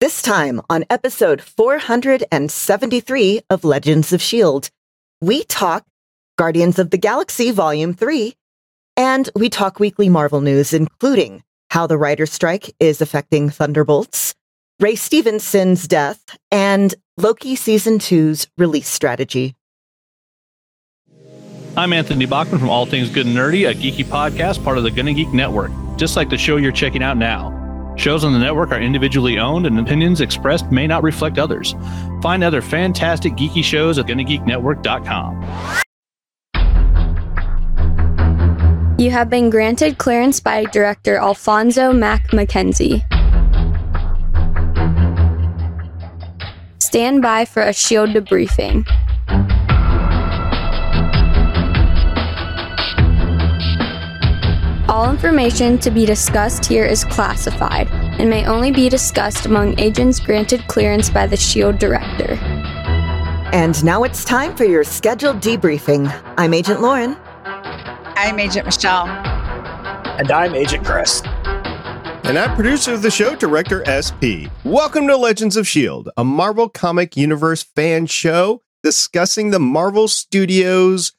This time on episode 473 of Legends of S.H.I.E.L.D., we talk Guardians of the Galaxy Volume 3, and we talk weekly Marvel news, including how the writer's strike is affecting Thunderbolts, Ray Stevenson's death, and Loki Season 2's release strategy. I'm Anthony Bachman from All Things Good and Nerdy, a geeky podcast part of the Gonna Geek Network, just like the show you're checking out now. Shows on the network are individually owned, and opinions expressed may not reflect others. Find other fantastic geeky shows at GonnaGeekNetwork.com. You have been granted clearance by director Alphonso Mack Mackenzie. Stand by for a shield debriefing. All information to be discussed here is classified and may only be discussed among agents granted clearance by the SHIELD director. And now it's time for your scheduled debriefing. I'm Agent Lauren. I'm Agent Michelle. And I'm Agent Chris. And I'm producer of the show, Director SP. Welcome to Legends of S.H.I.E.L.D., a Marvel Comic Universe fan show discussing the Marvel Studios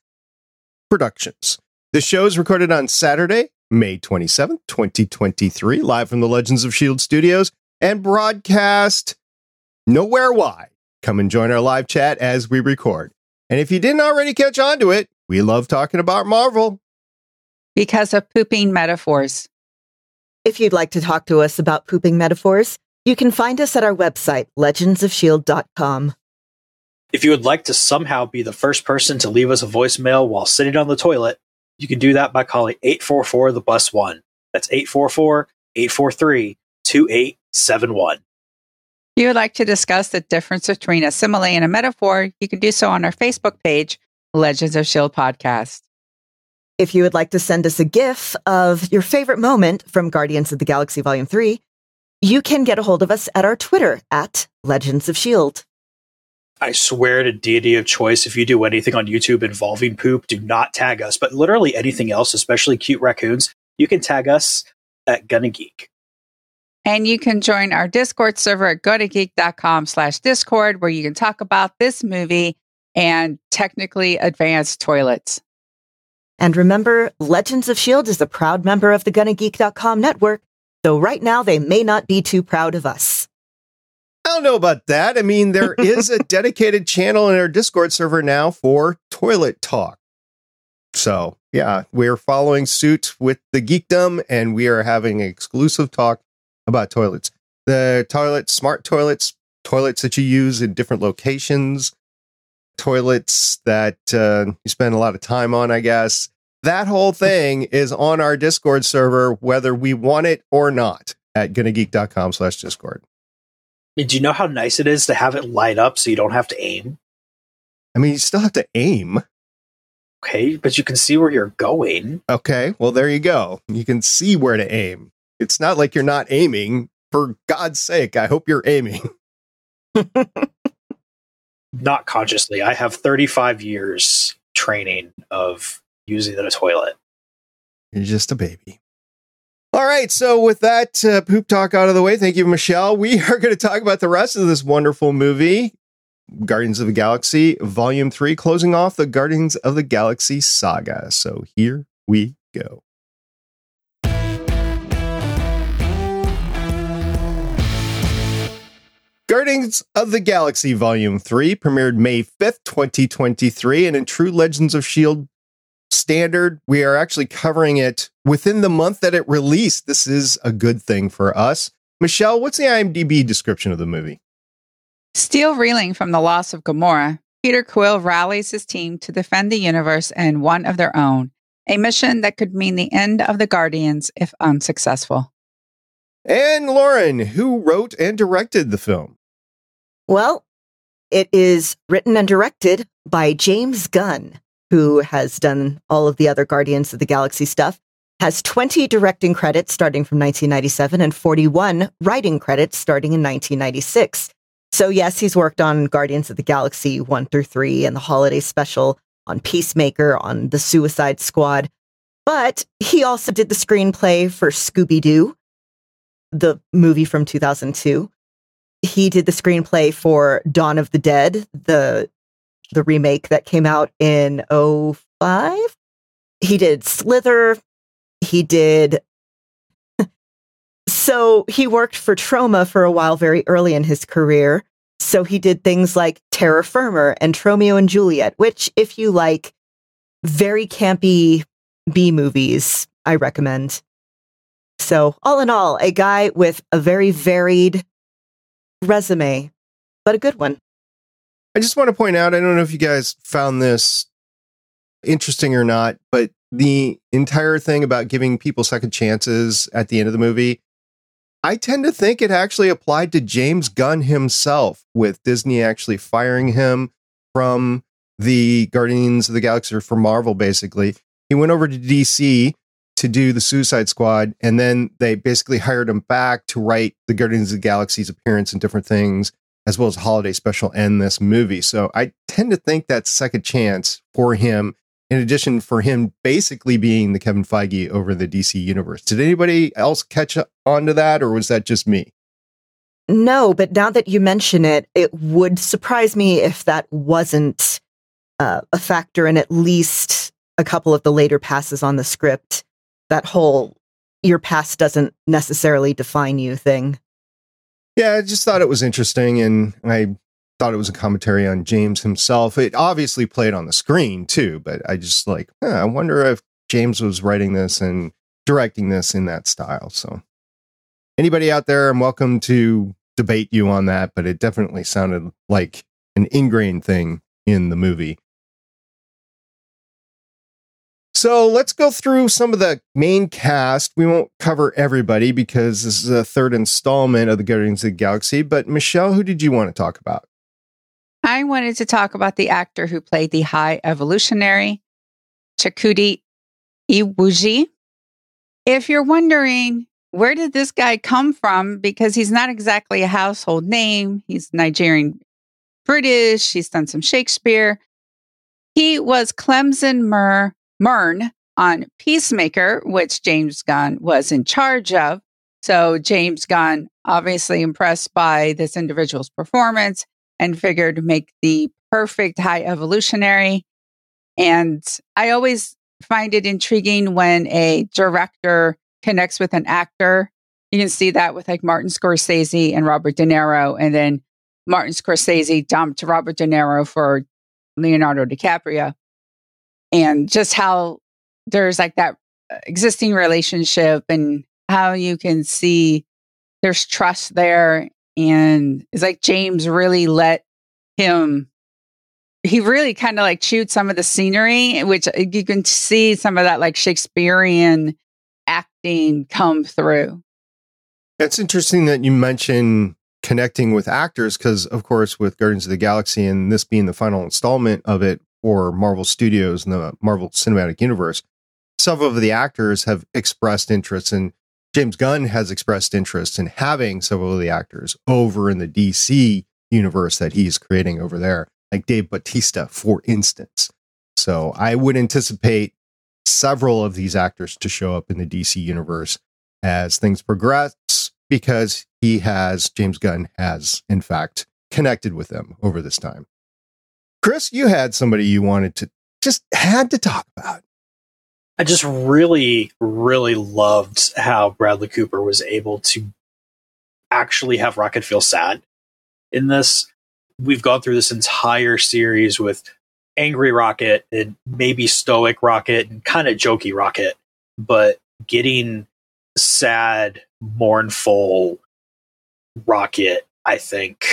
productions. The show is recorded on Saturday, May 27th, 2023, live from the Legends of S.H.I.E.L.D. studios and broadcast nowhere Why. Come and join our live chat as we record. And if you didn't already catch on to it, we love talking about Marvel. Because of pooping metaphors. If you'd like to talk to us about pooping metaphors, you can find us at our website, legendsofshield.com. If you would like to somehow be the first person to leave us a voicemail while sitting on the toilet, you can do that by calling 844 the bus 1. That's 844 843 2871. If you would like to discuss the difference between a simile and a metaphor, you can do so on our Facebook page, Legends of S.H.I.E.L.D. Podcast. If you would like to send us a GIF of your favorite moment from Guardians of the Galaxy Volume 3, you can get a hold of us at our Twitter at Legends of S.H.I.E.L.D. I swear to deity of choice, if you do anything on YouTube involving poop, do not tag us. But literally anything else, especially cute raccoons, you can tag us at Gonna Geek. And you can join our Discord server at gonnageek.com slash Discord, where you can talk about this movie and technically advanced toilets. And remember, Legends of S.H.I.E.L.D. is a proud member of the GonnaGeek.com network, though right now they may not be too proud of us. I don't know about that. I mean, there is a dedicated channel in our Discord server now for toilet talk. So, yeah, we're following suit with the geekdom and we are having exclusive talk about toilets. The toilets, smart toilets, toilets that you use in different locations, toilets that uh, you spend a lot of time on, I guess. That whole thing is on our Discord server, whether we want it or not, at gonnageek.com slash Discord. Mean, do you know how nice it is to have it light up so you don't have to aim? I mean, you still have to aim. Okay, but you can see where you're going. Okay, well, there you go. You can see where to aim. It's not like you're not aiming. For God's sake, I hope you're aiming. not consciously. I have 35 years training of using the toilet. You're just a baby. All right. So, with that uh, poop talk out of the way, thank you, Michelle. We are going to talk about the rest of this wonderful movie, Guardians of the Galaxy, Volume 3, closing off the Guardians of the Galaxy saga. So, here we go. Guardians of the Galaxy Volume 3 premiered May 5th, 2023, and in true Legends of S.H.I.E.L.D. standard, we are actually covering it within the month that it released. This is a good thing for us. Michelle, what's the IMDb description of the movie? Still reeling from the loss of Gamora, Peter Quill rallies his team to defend the universe and one of their own, a mission that could mean the end of the Guardians if unsuccessful. And Lauren, who wrote and directed the film? Well, it is written and directed by James Gunn, who has done all of the other Guardians of the Galaxy stuff, has 20 directing credits starting from 1997 and 41 writing credits starting in 1996. So, yes, he's worked on Guardians of the Galaxy 1 through 3 and the holiday special, on Peacemaker, on The Suicide Squad. But he also did the screenplay for Scooby Doo, the movie from 2002. he did the screenplay for Dawn of the Dead, the the remake that came out in 05. He did Slither. He did so he worked for Troma for a while very early in his career. So he did things like Terror Firmer and Tromeo and Juliet, which if you like very campy B movies, I recommend. So, all in all, a guy with a very varied resume, but a good one. I just want to point out I don't know if you guys found this interesting or not, but the entire thing about giving people second chances at the end of the movie, I tend to think it actually applied to James Gunn himself, with Disney actually firing him from the Guardians of the Galaxy or Marvel, basically. He went over to DC to do the Suicide Squad, and then they basically hired him back to write the Guardians of the Galaxy's appearance and different things, as well as holiday special and this movie. So I tend to think that's second chance for him. In addition, for him basically being the Kevin Feige over the DC universe. Did anybody else catch on to that, or was that just me? No, but now that you mention it, it would surprise me if that wasn't uh, a factor in at least a couple of the later passes on the script. That whole your past doesn't necessarily define you thing. Yeah, I just thought it was interesting, and I thought it was a commentary on James himself. It obviously played on the screen too, but I just like, huh, I wonder if James was writing this and directing this in that style. So, anybody out there, I'm welcome to debate you on that, but it definitely sounded like an ingrained thing in the movie. So let's go through some of the main cast. We won't cover everybody because this is a third installment of the Guardians of the Galaxy. But Michelle, who did you want to talk about? I wanted to talk about the actor who played the High Evolutionary, Chukwudi Iwuji. If you're wondering, where did this guy come from? Because he's not exactly a household name. He's Nigerian British. He's done some Shakespeare. He was Clemson Murr Murn on Peacemaker, which James Gunn was in charge of. So James Gunn, obviously impressed by this individual's performance and figured make the perfect high evolutionary. And I always find it intriguing when a director connects with an actor. You can see that with like Martin Scorsese and Robert De Niro. And then Martin Scorsese dumped Robert De Niro for Leonardo DiCaprio and just how there's like that uh, existing relationship and how you can see there's trust there and it's like James really let him he really kind of like chewed some of the scenery which uh, you can see some of that like Shakespearean acting come through. It's interesting that you mention connecting with actors because of course with Guardians of the Galaxy and this being the final installment of it or Marvel Studios and the Marvel Cinematic Universe, several of the actors have expressed interest and James Gunn has expressed interest in having several of the actors over in the DC universe that he's creating over there, like Dave Bautista, for instance. So I would anticipate several of these actors to show up in the DC universe as things progress because he has, James Gunn has, in fact, connected with them over this time. Chris, you had somebody you wanted to just had to talk about. I just really, really loved how Bradley Cooper was able to actually have Rocket feel sad in this. We've gone through this entire series with angry Rocket and maybe stoic Rocket and kind of jokey Rocket, but getting sad, mournful Rocket, I think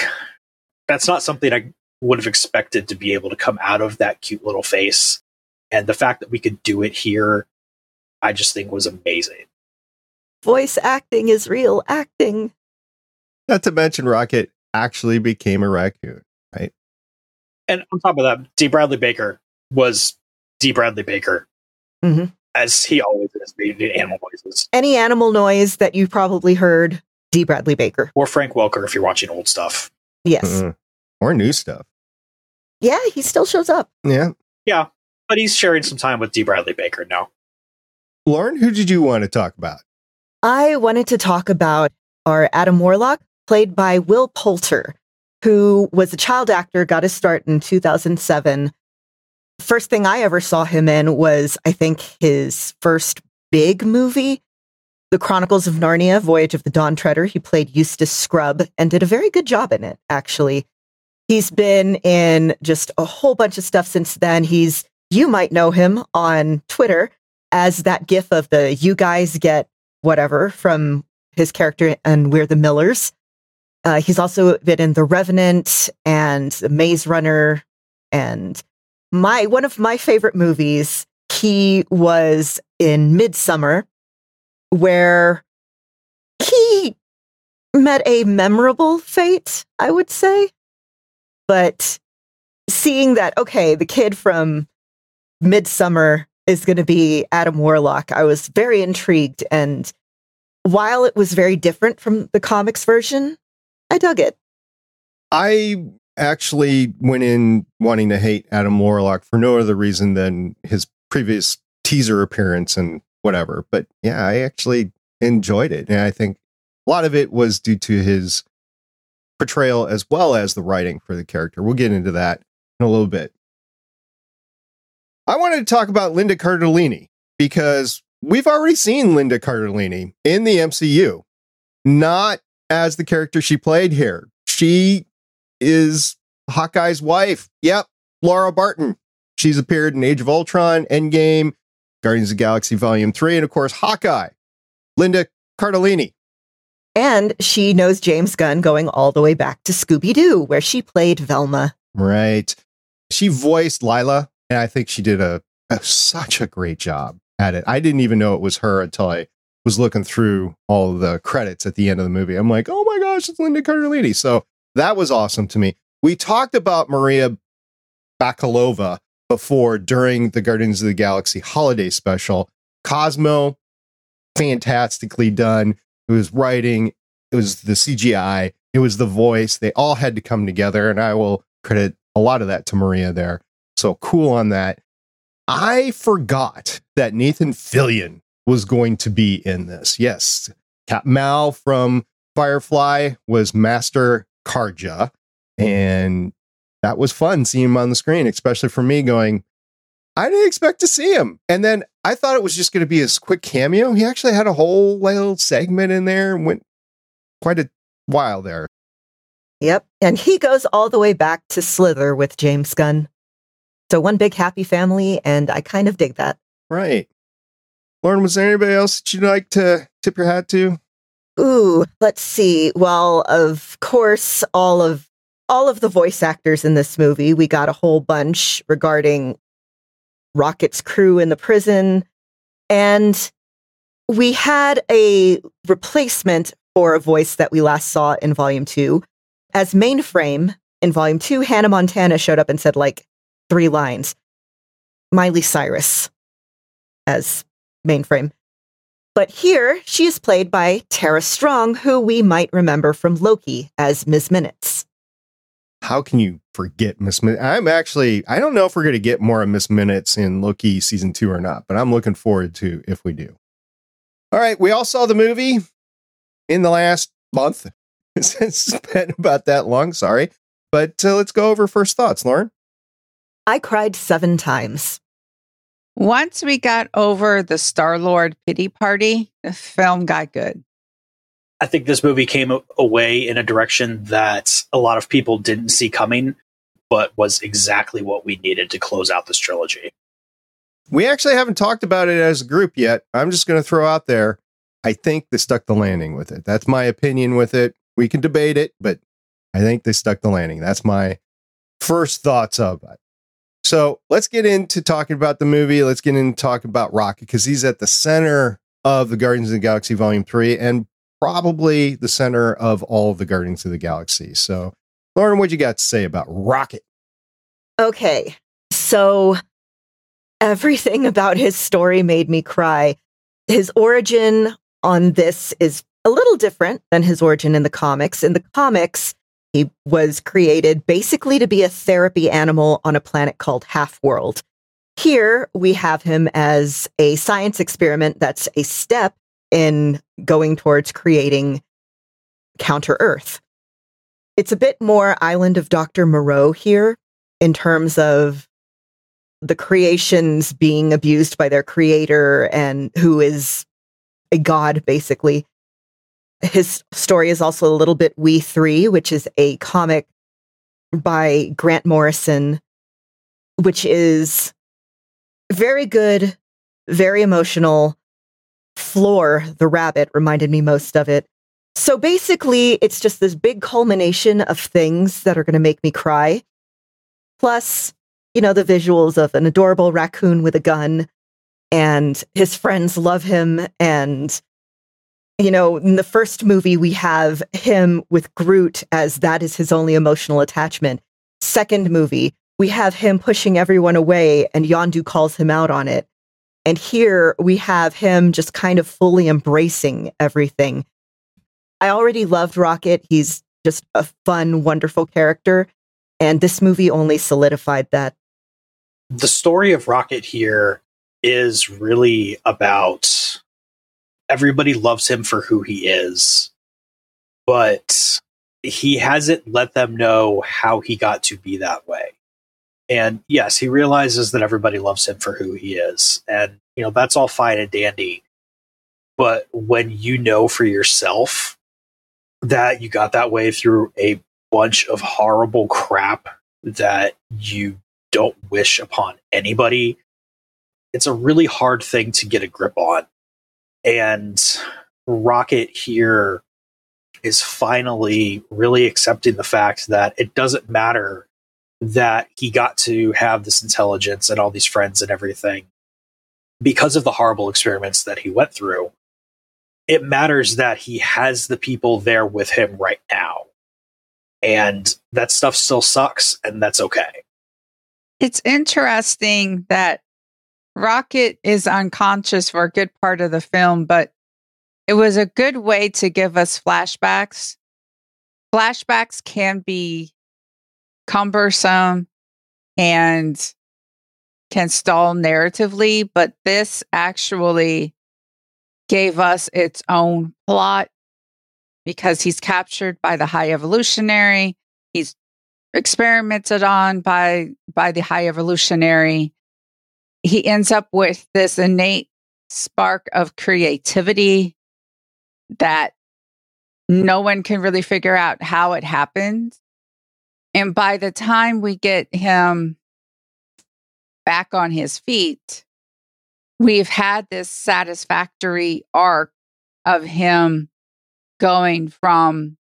that's not something I would have expected to be able to come out of that cute little face. And the fact that we could do it here, I just think was amazing. Voice acting is real acting. Not to mention, Rocket actually became a raccoon, right? And on top of that, D. Bradley Baker was D. Bradley Baker, mm-hmm. as he always is, being animal voices. Any animal noise that you've probably heard, D. Bradley Baker. Or Frank Welker if you're watching old stuff. Yes. Mm-hmm or new stuff. Yeah, he still shows up. Yeah. Yeah. But he's sharing some time with D. Bradley Baker now. Lauren, who did you want to talk about? I wanted to talk about our Adam Warlock, played by Will Poulter, who was a child actor, got his start in 2007. First thing I ever saw him in was, I think, his first big movie, The Chronicles of Narnia, Voyage of the Dawn Treader. He played Eustace Scrub and did a very good job in it, actually. He's been in just a whole bunch of stuff since then. He's, you might know him on Twitter as that gif of the you guys get whatever from his character and We're the Millers. Uh, he's also been in The Revenant and The Maze Runner and my one of my favorite movies. He was in Midsummer, where he met a memorable fate, I would say. But seeing that, okay, the kid from Midsummer is going to be Adam Warlock, I was very intrigued. And while it was very different from the comics version, I dug it. I actually went in wanting to hate Adam Warlock for no other reason than his previous teaser appearance and whatever. But yeah, I actually enjoyed it. And I think a lot of it was due to his portrayal as well as the writing for the character. We'll get into that in a little bit. I wanted to talk about Linda Cardellini because we've already seen Linda Cardellini in the MCU, not as the character she played here. She is Hawkeye's wife. Yep, Laura Barton. She's appeared in Age of Ultron, Endgame, Guardians of Galaxy Volume 3, and of course, Hawkeye. Linda Cardellini. And she knows James Gunn going all the way back to Scooby Doo, where she played Velma. Right. She voiced Lila, and I think she did a, a such a great job at it. I didn't even know it was her until I was looking through all the credits at the end of the movie. I'm like, oh my gosh, it's Linda Cardellini. So that was awesome to me. We talked about Maria Bakalova before during the Guardians of the Galaxy holiday special. Cosmo, fantastically done. It was writing, it was the CGI, it was the voice. They all had to come together, and I will credit a lot of that to Maria there. So cool on that. I forgot that Nathan Fillion was going to be in this. Yes, Cap Mal from Firefly was Master Karja, and that was fun seeing him on the screen, especially for me going, I didn't expect to see him. And then I thought it was just going to be his quick cameo. He actually had a whole little segment in there and went quite a while there. Yep. And he goes all the way back to Slither with James Gunn. So one big happy family, and I kind of dig that. Right. Lauren, was there anybody else that you'd like to tip your hat to? Ooh, let's see. Well, of course, all of all of the voice actors in this movie. We got a whole bunch regarding Rocket's crew in the prison. And we had a replacement for a voice that we last saw in volume two. As mainframe in volume two, Hannah Montana showed up and said like three lines. Miley Cyrus as mainframe. But here she is played by Tara Strong, who we might remember from Loki as Ms. Minutes. How can you forget Miss Minutes? I'm actually, I don't know if we're going to get more of Miss Minutes in Loki season two or not, but I'm looking forward to if we do. All right, we all saw the movie in the last month. it's been about that long, sorry. But uh, let's go over first thoughts, Lauren. I cried seven times. Once we got over the Star Lord pity party, the film got good. I think this movie came away in a direction that a lot of people didn't see coming, but was exactly what we needed to close out this trilogy. We actually haven't talked about it as a group yet. I'm just going to throw out there. I think they stuck the landing with it. That's my opinion with it. We can debate it, but I think they stuck the landing. That's my first thoughts of it. So let's get into talking about the movie. Let's get into talking about Rocket because he's at the center of the Guardians of the Galaxy Volume 3 and probably the center of all of the Guardians of the Galaxy. So, Lauren, what you got to say about Rocket? Okay. So, everything about his story made me cry. His origin on this is a little different than his origin in the comics. In the comics, he was created basically to be a therapy animal on a planet called Half World. Here we have him as a science experiment that's a step in going towards creating Counter Earth. It's a bit more Island of Dr. Moreau here in terms of the creations being abused by their creator and who is a god, basically. His story is also a little bit We3, which is a comic by Grant Morrison, which is very good, very emotional. Floor, the rabbit, reminded me most of it. So basically, it's just this big culmination of things that are going to make me cry. Plus, you know, the visuals of an adorable raccoon with a gun and his friends love him. And, you know, in the first movie, we have him with Groot as that is his only emotional attachment. Second movie, we have him pushing everyone away and Yondu calls him out on it. And here we have him just kind of fully embracing everything. I already loved Rocket. He's just a fun, wonderful character. And this movie only solidified that. The story of Rocket here is really about everybody loves him for who he is, but he hasn't let them know how he got to be that way. And yes, he realizes that everybody loves him for who he is. And, you know, that's all fine and dandy. But when you know for yourself that you got that way through a bunch of horrible crap that you don't wish upon anybody, it's a really hard thing to get a grip on. And Rocket here is finally really accepting the fact that it doesn't matter that he got to have this intelligence and all these friends and everything because of the horrible experiments that he went through. It matters that he has the people there with him right now. And that stuff still sucks, and that's okay. It's interesting that Rocket is unconscious for a good part of the film, but it was a good way to give us flashbacks. Flashbacks can be cumbersome and can stall narratively, but this actually gave us its own plot because he's captured by the high evolutionary. He's experimented on by by the high evolutionary. He ends up with this innate spark of creativity that no one can really figure out how it happened. And by the time we get him back on his feet, we've had this satisfactory arc of him going from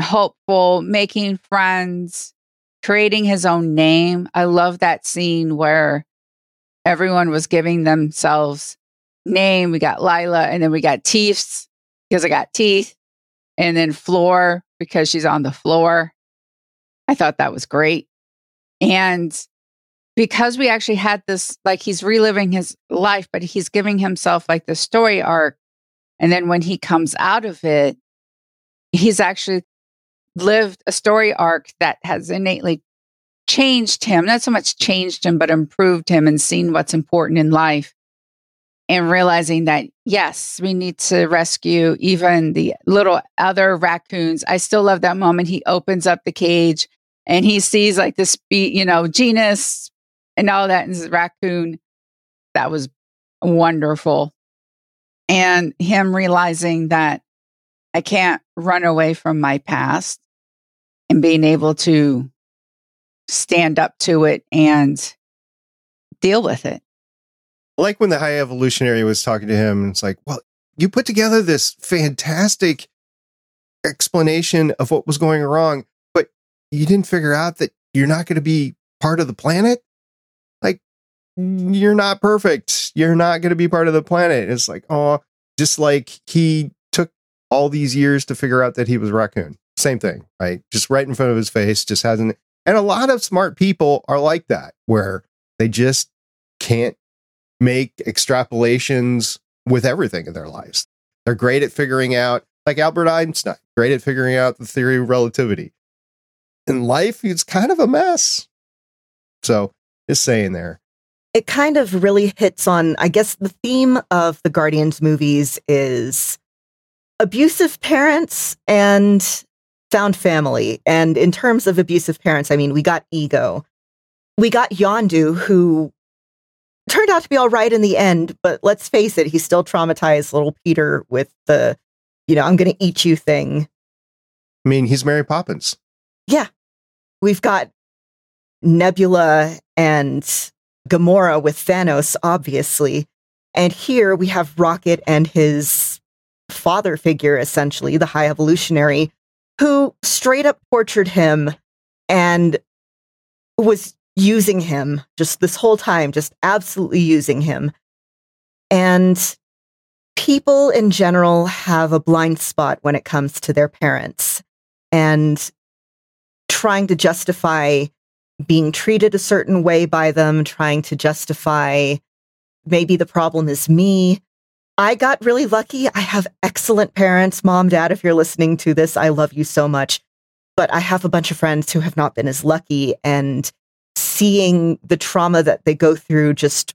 hopeful, making friends, creating his own name. I love that scene where everyone was giving themselves name. We got Lila and then we got Teeths because I got teeth and then Floor because she's on the floor. I thought that was great. And because we actually had this, like he's reliving his life, but he's giving himself like the story arc. And then when he comes out of it, he's actually lived a story arc that has innately changed him, not so much changed him, but improved him and seen what's important in life. And realizing that, yes, we need to rescue even the little other raccoons. I still love that moment. He opens up the cage and he sees like this, be- you know, genus and all that in his raccoon. That was wonderful. And him realizing that I can't run away from my past and being able to stand up to it and deal with it. Like when the high evolutionary was talking to him, it's like, well, you put together this fantastic explanation of what was going wrong, but you didn't figure out that you're not going to be part of the planet. You're not perfect. You're not going to be part of the planet. It's like, oh, just like he took all these years to figure out that he was raccoon. Same thing, right? Just right in front of his face, just hasn't. And a lot of smart people are like that, where they just can't make extrapolations with everything in their lives. They're great at figuring out, like Albert Einstein, great at figuring out the theory of relativity. In life, it's kind of a mess. So, just saying there. It kind of really hits on, I guess, the theme of the Guardians movies is abusive parents and found family. And in terms of abusive parents, I mean, we got ego. We got Yondu, who turned out to be all right in the end, but let's face it, he still traumatized little Peter with the, you know, I'm going to eat you thing. I mean, he's Mary Poppins. Yeah. We've got Nebula and Gamora with Thanos, obviously. And here we have Rocket and his father figure, essentially, the High Evolutionary, who straight up tortured him and was using him just this whole time, just absolutely using him. And people in general have a blind spot when it comes to their parents and trying to justify being treated a certain way by them, trying to justify maybe the problem is me. I got really lucky. I have excellent parents. Mom, dad, if you're listening to this, I love you so much. But I have a bunch of friends who have not been as lucky. And seeing the trauma that they go through, just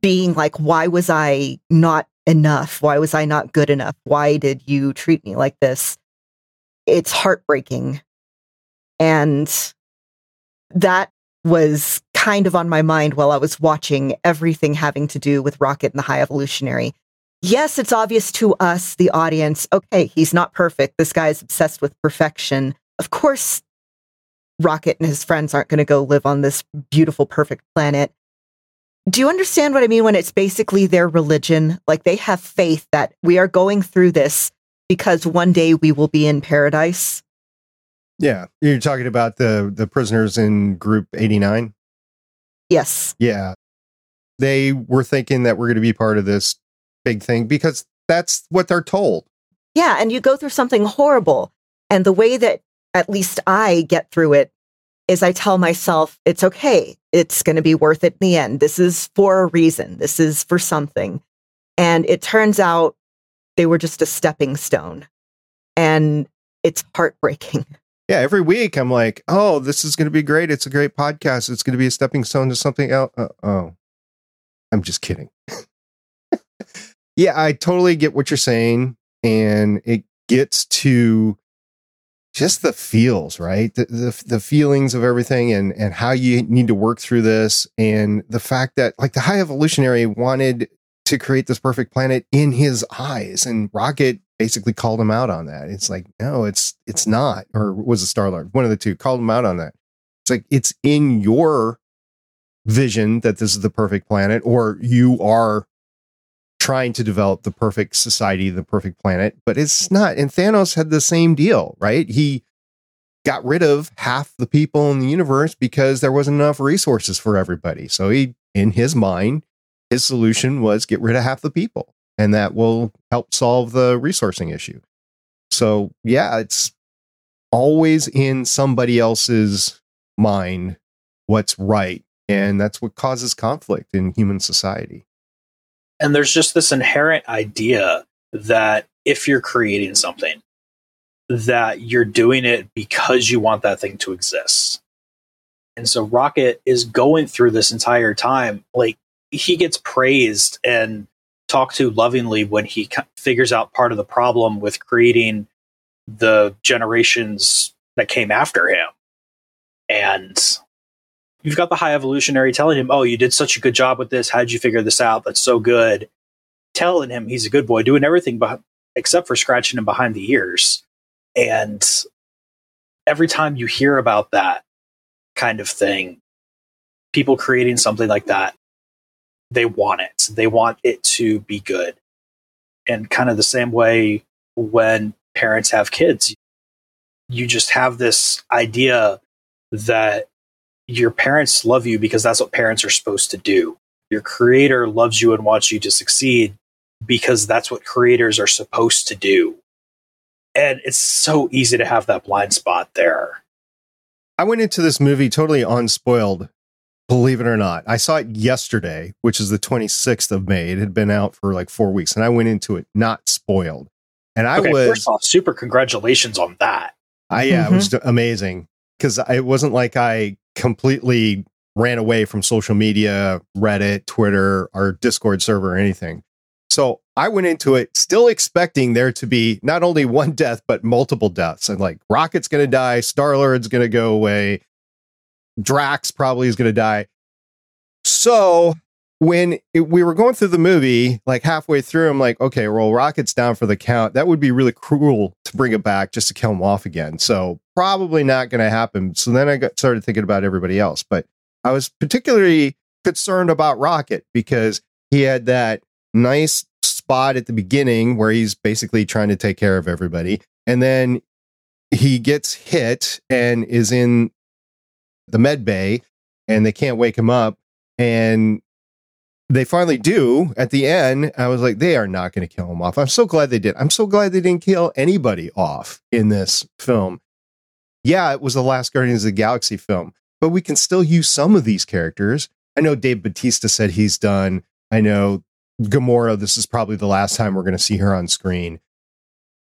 being like, why was I not enough? Why was I not good enough? Why did you treat me like this? It's heartbreaking. And that was kind of on my mind while I was watching everything having to do with Rocket and the High Evolutionary. Yes, it's obvious to us, the audience, okay, he's not perfect. This guy is obsessed with perfection. Of course, Rocket and his friends aren't going to go live on this beautiful, perfect planet. Do you understand what I mean when it's basically their religion? Like they have faith that we are going through this because one day we will be in paradise. Yeah, you're talking about the the prisoners in Group 89. Yes. Yeah, they were thinking that we're going to be part of this big thing because that's what they're told. Yeah, and you go through something horrible, and the way that at least I get through it is I tell myself it's okay. It's going to be worth it in the end. This is for a reason. This is for something. And it turns out they were just a stepping stone. And it's heartbreaking. Yeah, every week I'm like, oh, this is going to be great. It's a great podcast. It's going to be a stepping stone to something else. Uh, oh, I'm just kidding. yeah, I totally get what you're saying. And it gets to just the feels, right? The, the, the feelings of everything and and how you need to work through this and the fact that like the high evolutionary wanted to create this perfect planet in his eyes and Rocket basically called him out on that. It's like, no, it's it's not or was it Star-Lord? One of the two called him out on that. It's like it's in your vision that this is the perfect planet or you are trying to develop the perfect society, the perfect planet, but it's not. And Thanos had the same deal, right? He got rid of half the people in the universe because there wasn't enough resources for everybody. So he, in his mind, his solution was get rid of half the people, and that will help solve the resourcing issue. So yeah, it's always in somebody else's mind what's right. And that's what causes conflict in human society. And there's just this inherent idea that if you're creating something, that you're doing it because you want that thing to exist. And so Rocket is going through this entire time. Like he gets praised and talked to lovingly when he figures out part of the problem with creating the generations that came after him. And you've got the high evolutionary telling him, "Oh, you did such a good job with this. How did you figure this out? That's so good." Telling him he's a good boy, doing everything but, except for scratching him behind the ears. And every time you hear about that kind of thing, people creating something like that, they want it. They want it to be good. And kind of the same way when parents have kids, you just have this idea that your parents love you because that's what parents are supposed to do. Your creator loves you and wants you to succeed because that's what creators are supposed to do. And it's so easy to have that blind spot there. I went into this movie totally unspoiled, believe it or not. I saw it yesterday, which is the 26th of May. It had been out for like four weeks, and I went into it not spoiled. And I okay, was. First off, super congratulations on that. I, yeah, mm-hmm. it was mm-hmm. amazing because it wasn't like I completely ran away from social media, Reddit, Twitter, our Discord server, or anything. So I went into it still expecting there to be not only one death, but multiple deaths. And like Rocket's going to die, Star Lord's going to go away, Drax probably is going to die. So when it, we were going through the movie, like halfway through, I'm like, okay, well, Rocket's down for the count. That would be really cruel to bring it back just to kill him off again. So probably not going to happen. So then I got started thinking about everybody else, but I was particularly concerned about Rocket because he had that nice spot at the beginning where he's basically trying to take care of everybody. And then he gets hit and is in the med bay and they can't wake him up. And they finally do at the end. I was like, they are not going to kill him off. I'm so glad they did. I'm so glad they didn't kill anybody off in this film. Yeah, it was the last Guardians of the Galaxy film, but we can still use some of these characters. I know Dave Bautista said he's done. I know Gamora, this is probably the last time we're going to see her on screen.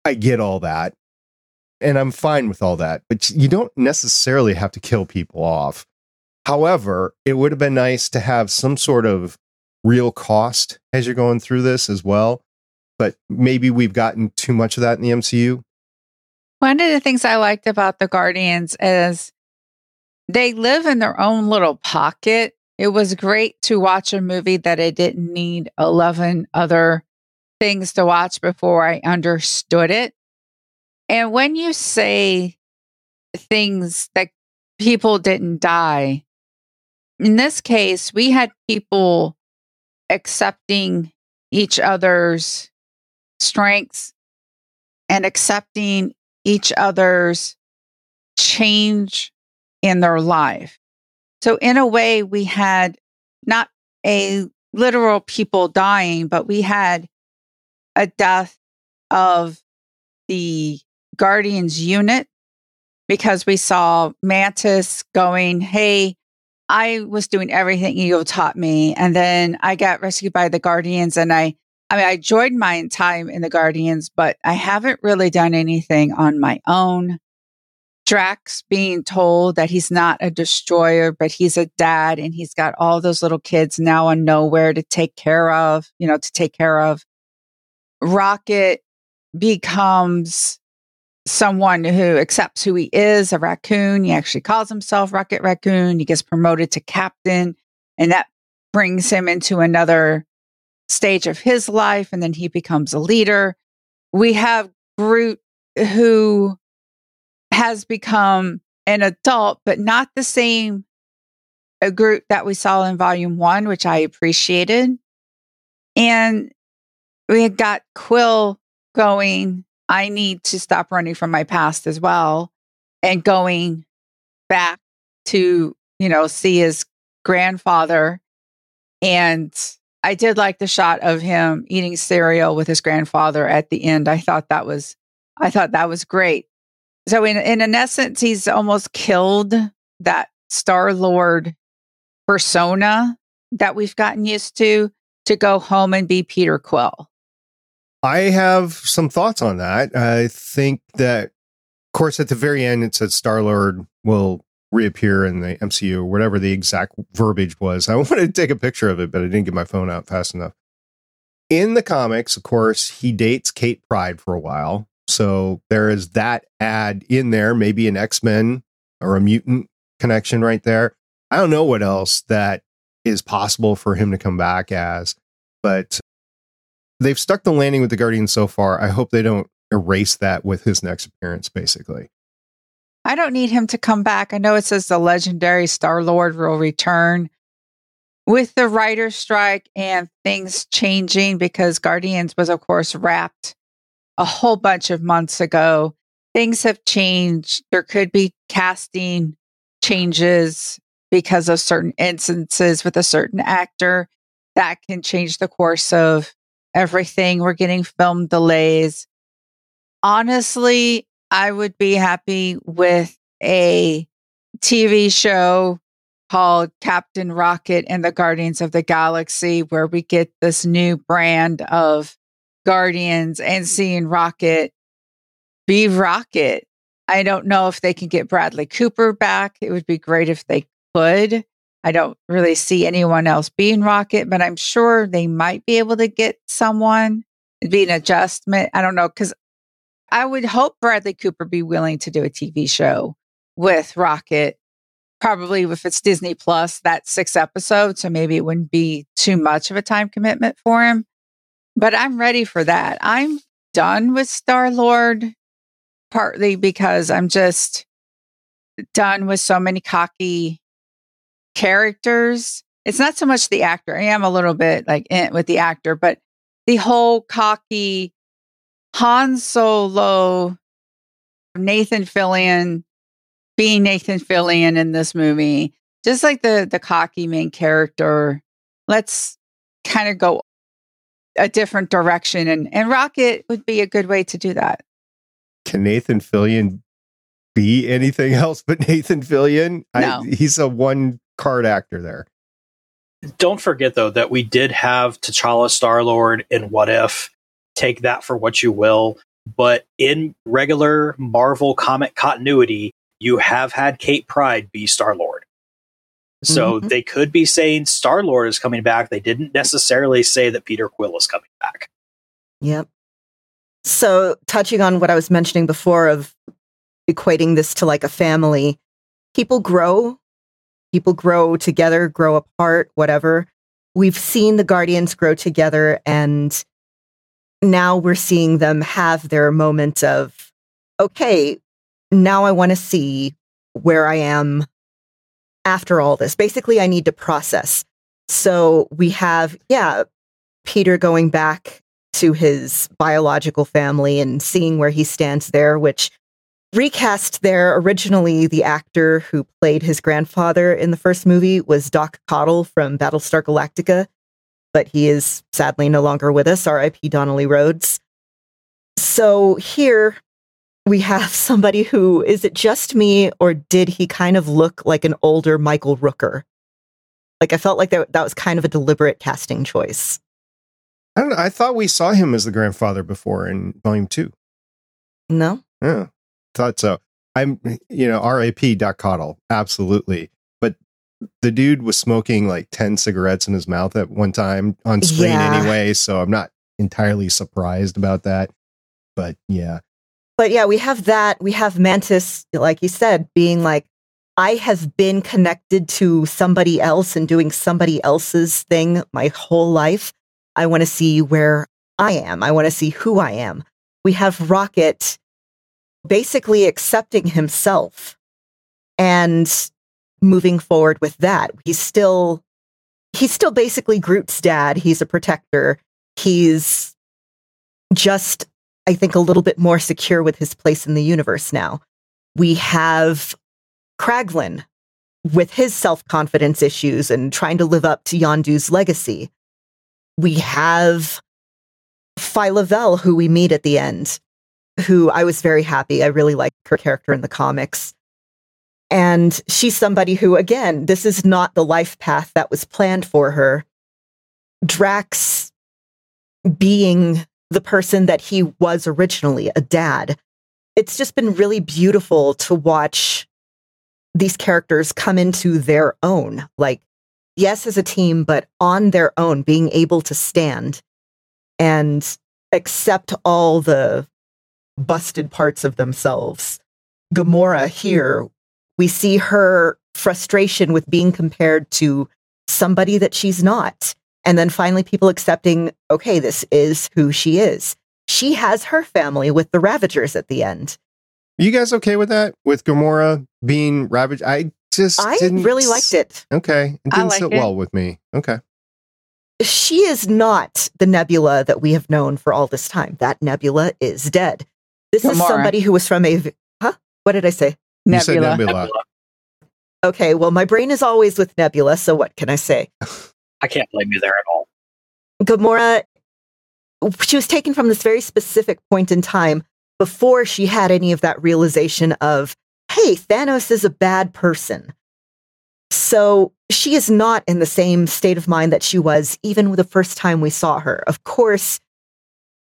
I get all that. And I'm fine with all that, but you don't necessarily have to kill people off. However, it would have been nice to have some sort of real cost as you're going through this as well. But maybe we've gotten too much of that in the MCU. One of the things I liked about the Guardians is they live in their own little pocket. It was great to watch a movie that I didn't need 11 other things to watch before I understood it. And when you say things that people didn't die, in this case, we had people accepting each other's strengths and accepting each other's change in their life. So, in a way, we had not a literal people dying, but we had a death of the Guardians unit because we saw Mantis going, Hey, I was doing everything you taught me. And then I got rescued by the Guardians and I, I mean, I enjoyed my time in the Guardians, but I haven't really done anything on my own. Drax being told that he's not a destroyer, but he's a dad and he's got all those little kids now and nowhere to take care of, you know, to take care of. Rocket becomes someone who accepts who he is, a raccoon. He actually calls himself Rocket Raccoon. He gets promoted to captain, and that brings him into another stage of his life. And then he becomes a leader. We have Groot, who has become an adult, but not the same a Groot that we saw in volume one, which I appreciated. And we had got Quill going I need to stop running from my past as well and going back to, you know, see his grandfather. And I did like the shot of him eating cereal with his grandfather at the end. I thought that was I thought that was great. So in in an essence, he's almost killed that Star Lord persona that we've gotten used to to go home and be Peter Quill. I have some thoughts on that. I think that, of course, at the very end, it said Star Lord will reappear in the MCU or whatever the exact verbiage was. I wanted to take a picture of it, but I didn't get my phone out fast enough. In the comics, of course, he dates Kate Pryde for a while. So there is that ad in there, maybe an X Men or a mutant connection right there. I don't know what else that is possible for him to come back as, but they've stuck the landing with the Guardians so far. I hope they don't erase that with his next appearance, basically. I don't need him to come back. I know it says the legendary Star Lord will return. With the writer's strike and things changing, because Guardians was, of course, wrapped a whole bunch of months ago, things have changed. There could be casting changes because of certain instances with a certain actor that can change the course of everything. We're getting film delays. Honestly, I would be happy with a TV show called Captain Rocket and the Guardians of the Galaxy, where we get this new brand of Guardians and seeing Rocket be Rocket. I don't know if they can get Bradley Cooper back. It would be great if they could. I don't really see anyone else being Rocket, but I'm sure they might be able to get someone. It'd be an adjustment. I don't know because I would hope Bradley Cooper be willing to do a TV show with Rocket. Probably if it's Disney Plus, that's six episodes, so maybe it wouldn't be too much of a time commitment for him. But I'm ready for that. I'm done with Star Lord, partly because I'm just done with so many cocky characters. It's not so much the actor. I am a little bit like eh, with the actor, but the whole cocky Han Solo, Nathan Fillion being Nathan Fillion in this movie, just like the the cocky main character. Let's kind of go a different direction, and and Rocket would be a good way to do that. Can Nathan Fillion be anything else but Nathan Fillion? No. I, he's a one card actor there. Don't forget though that we did have T'Challa Star Lord in What If. Take that for what you will. But in regular Marvel comic continuity, you have had Kate Pryde be Star Lord. So Mhm. they could be saying Star Lord is coming back. They didn't necessarily say that Peter Quill is coming back. Yep. So, touching on what I was mentioning before of equating this to like a family, people grow, people grow together, grow apart, whatever. We've seen the Guardians grow together, and now we're seeing them have their moment of, okay, now I want to see where I am after all this. Basically, I need to process. So, we have, yeah, Peter going back to his biological family and seeing where he stands there, which recast there originally the actor who played his grandfather in the first movie was Doc Cottle from Battlestar Galactica, but he is sadly no longer with us, RIP Donnelly Rhodes. So here we have somebody who is it just me or did he kind of look like an older Michael Rooker? Like I felt like that, that was kind of a deliberate casting choice. I don't know. I thought we saw him as the grandfather before in volume two. No? Yeah, thought so. I'm, you know, RAP Doc Cottle, absolutely. But the dude was smoking like 10 cigarettes in his mouth at one time on screen Yeah. anyway. So I'm not entirely surprised about that. But yeah, But yeah, we have that. We have Mantis, like you said, being like, I have been connected to somebody else and doing somebody else's thing my whole life. I want to see where I am. I want to see who I am. We have Rocket basically accepting himself and moving forward with that. He's still he's still basically Groot's dad. He's a protector. He's just I think a little bit more secure with his place in the universe now. We have Kraglin with his self-confidence issues and trying to live up to Yondu's legacy. We have Phyla-Vell, who we meet at the end, who I was very happy. I really like her character in the comics. And she's somebody who, again, this is not the life path that was planned for her. Drax being the person that he was originally, a dad. It's just been really beautiful to watch these characters come into their own. Like, yes, as a team, but on their own, being able to stand and accept all the busted parts of themselves. Gamora here, we see her frustration with being compared to somebody that she's not. And then finally, people accepting, okay, this is who she is. She has her family with the Ravagers at the end. Are you guys okay with that? With Gamora being ravaged? I just I didn't really liked it. Okay, it didn't like sit it. well with me. Okay, She is not the Nebula that we have known for all this time. That Nebula is dead. This is somebody who was from a. v- Huh? What did I say? you said Nebula. Nebula. Okay, well, my brain is always with Nebula, so what can I say? I can't blame you there at all. Gamora, she was taken from this very specific point in time before she had any of that realization of, hey, Thanos is a bad person. So she is not in the same state of mind that she was even the first time we saw her. Of course,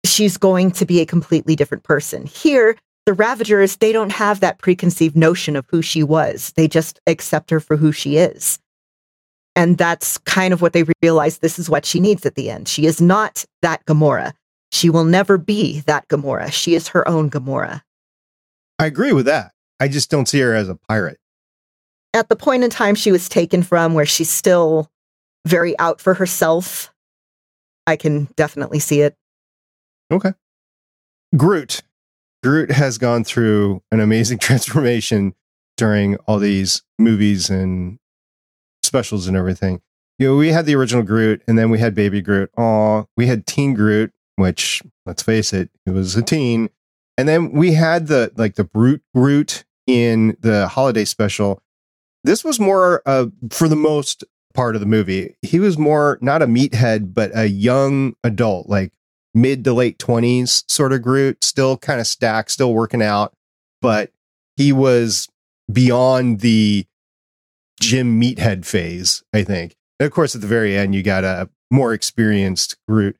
she's going to be a completely different person. Here, the Ravagers, they don't have that preconceived notion of who she was. They just accept her for who she is. And that's kind of what they realize this is what she needs at the end. She is not that Gamora. she will never be that Gamora. She is her own Gamora. I agree with that. I just don't see her as a pirate. At the point in time she was taken from, where she's still very out for herself, I can definitely see it. Okay. Groot. Groot has gone through an amazing transformation during all these movies and specials and everything. You know, we had the original Groot and then we had baby Groot. Oh, we had teen Groot, which let's face it, it was a teen. And then we had the like the brute Groot in the holiday special. This was more uh, for the most part of the movie. He was more not a meathead, but a young adult, like mid to late 20s sort of Groot, still kind of stacked, still working out, but he was beyond the gym meathead phase, I think. And of course, at the very end, you got a more experienced Groot.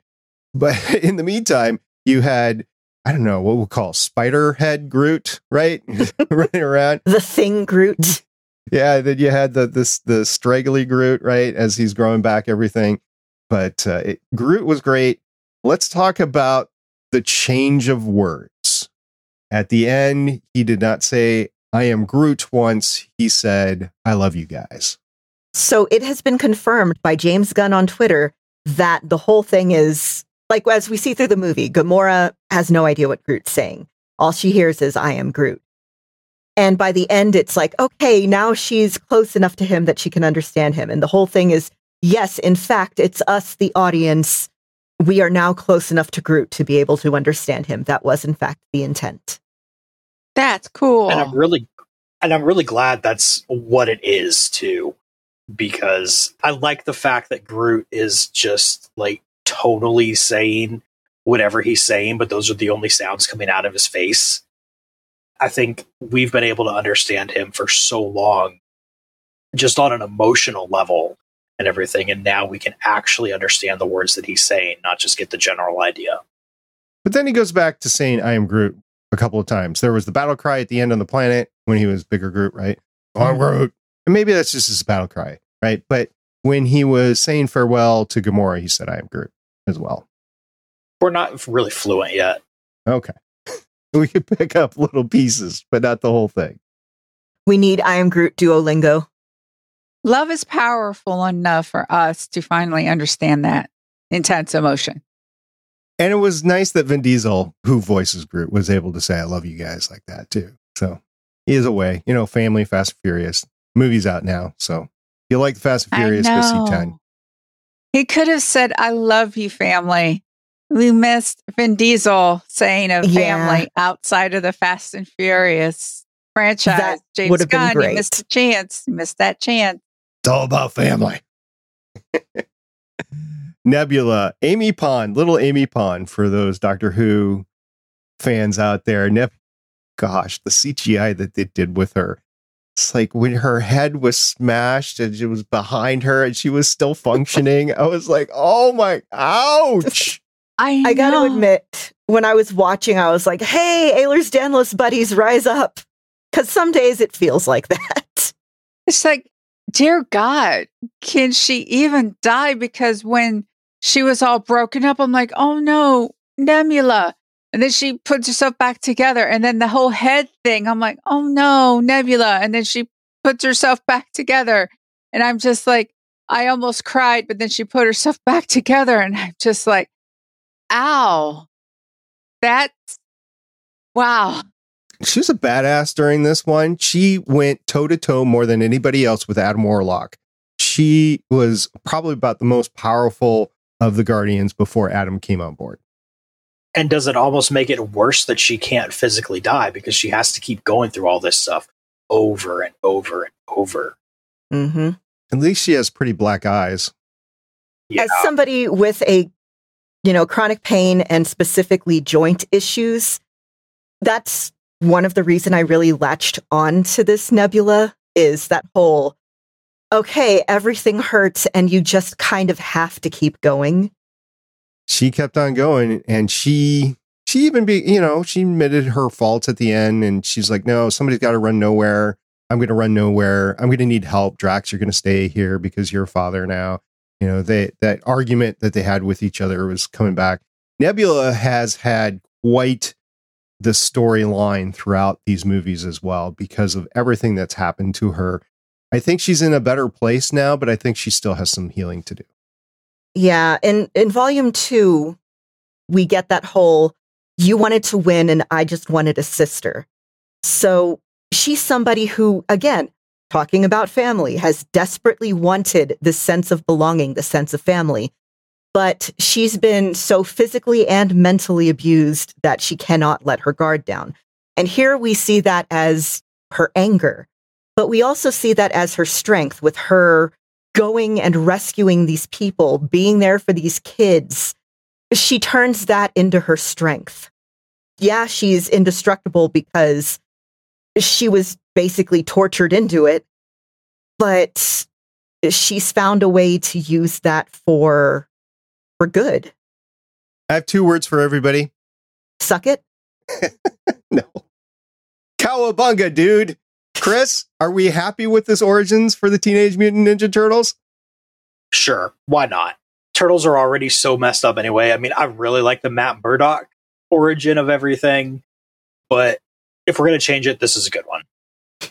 But in the meantime, you had, I don't know, what we'll call spider head Groot, right? Running around. The thing Groot. Yeah, then you had the this the straggly Groot, right, as he's growing back everything. But uh, it, Groot was great. Let's talk about the change of words. At the end, he did not say "I am Groot" once. He said, "I love you guys." So it has been confirmed by James Gunn on Twitter that the whole thing is like as we see through the movie, Gamora has no idea what Groot's saying. All she hears is "I am Groot." And by the end, it's like, okay, now she's close enough to him that she can understand him. And the whole thing is, yes, in fact, it's us, the audience. We are now close enough to Groot to be able to understand him. That was, in fact, the intent. That's cool. And I'm really and I'm really glad that's what it is too. Because I like the fact that Groot is just like totally saying whatever he's saying, but those are the only sounds coming out of his face. I think we've been able to understand him for so long, just on an emotional level and everything. And now we can actually understand the words that he's saying, not just get the general idea. But then he goes back to saying, I am Groot a couple of times. There was the battle cry at the end on the planet when he was bigger Groot, right? I'm mm-hmm. Groot. And maybe that's just his battle cry, right? But when he was saying farewell to Gamora, he said, I am Groot as well. We're not really fluent yet. Okay. we could pick up little pieces, but not the whole thing. We need I am Groot Duolingo. Love is powerful enough for us to finally understand that intense emotion. And it was nice that Vin Diesel, who voices Groot, was able to say, I love you guys like that too. So he is a way, you know, family, Fast and Furious. Movie's out now. So if you like the Fast and Furious, go see know. 10. He could have said, I love you, family. We missed Vin Diesel saying a Yeah. family outside of the Fast and Furious franchise. That James would have been Gunn, great. you missed a chance. You missed that chance. It's all about family. Nebula, Amy Pond, little Amy Pond for those Doctor Who fans out there. Neb- Gosh, the CGI that they did with her. It's like when her head was smashed and it was behind her and she was still functioning. I was like, oh my, ouch. I, I got to admit, when I was watching, I was like, hey, Ehlers-Danlos buddies, rise up. Because some days it feels like that. It's like, dear God, can she even die? Because when she was all broken up, I'm like, oh no, Nebula. And then she puts herself back together. And then the whole head thing, I'm like, oh no, Nebula. And then she puts herself back together. And I'm just like, I almost cried, but then she put herself back together. And I'm just like, ow. That's wow. She was a badass during this one. She went toe to toe more than anybody else with Adam Warlock. She was probably about the most powerful of the Guardians before Adam came on board. And does it almost make it worse that she can't physically die because she has to keep going through all this stuff over and over and over? Mm-hmm. At least she has pretty black eyes. Yeah. As somebody with a, you know, chronic pain and specifically joint issues, that's one of the reason I really latched on to this nebula is that whole, okay, everything hurts and you just kind of have to keep going. She kept on going and she she even be you know, she admitted her faults at the end and she's like, No, somebody's gotta run nowhere. I'm gonna run nowhere. I'm gonna need help. Drax, you're gonna stay here because you're a father now. You know, they that argument that they had with each other was coming back. Nebula has had quite the storyline throughout these movies as well because of everything that's happened to her. I think she's in a better place now, but I think she still has some healing to do. Yeah, in in volume 2, we get that whole you wanted to win and I just wanted a sister. So, she's somebody who again, talking about family, has desperately wanted the sense of belonging, the sense of family but she's been so physically and mentally abused that she cannot let her guard down. And here we see that as her anger, but we also see that as her strength with her going and rescuing these people, being there for these kids. She turns that into her strength. Yeah, she's indestructible because she was basically tortured into it, but she's found a way to use that for for good. I have two words for everybody. Suck it? no. Cowabunga, dude. Chris, are we happy with this origins for the Teenage Mutant Ninja Turtles? Sure. Why not? Turtles are already so messed up anyway. I mean, I really like the Matt Murdock origin of everything, but if we're going to change it, this is a good one.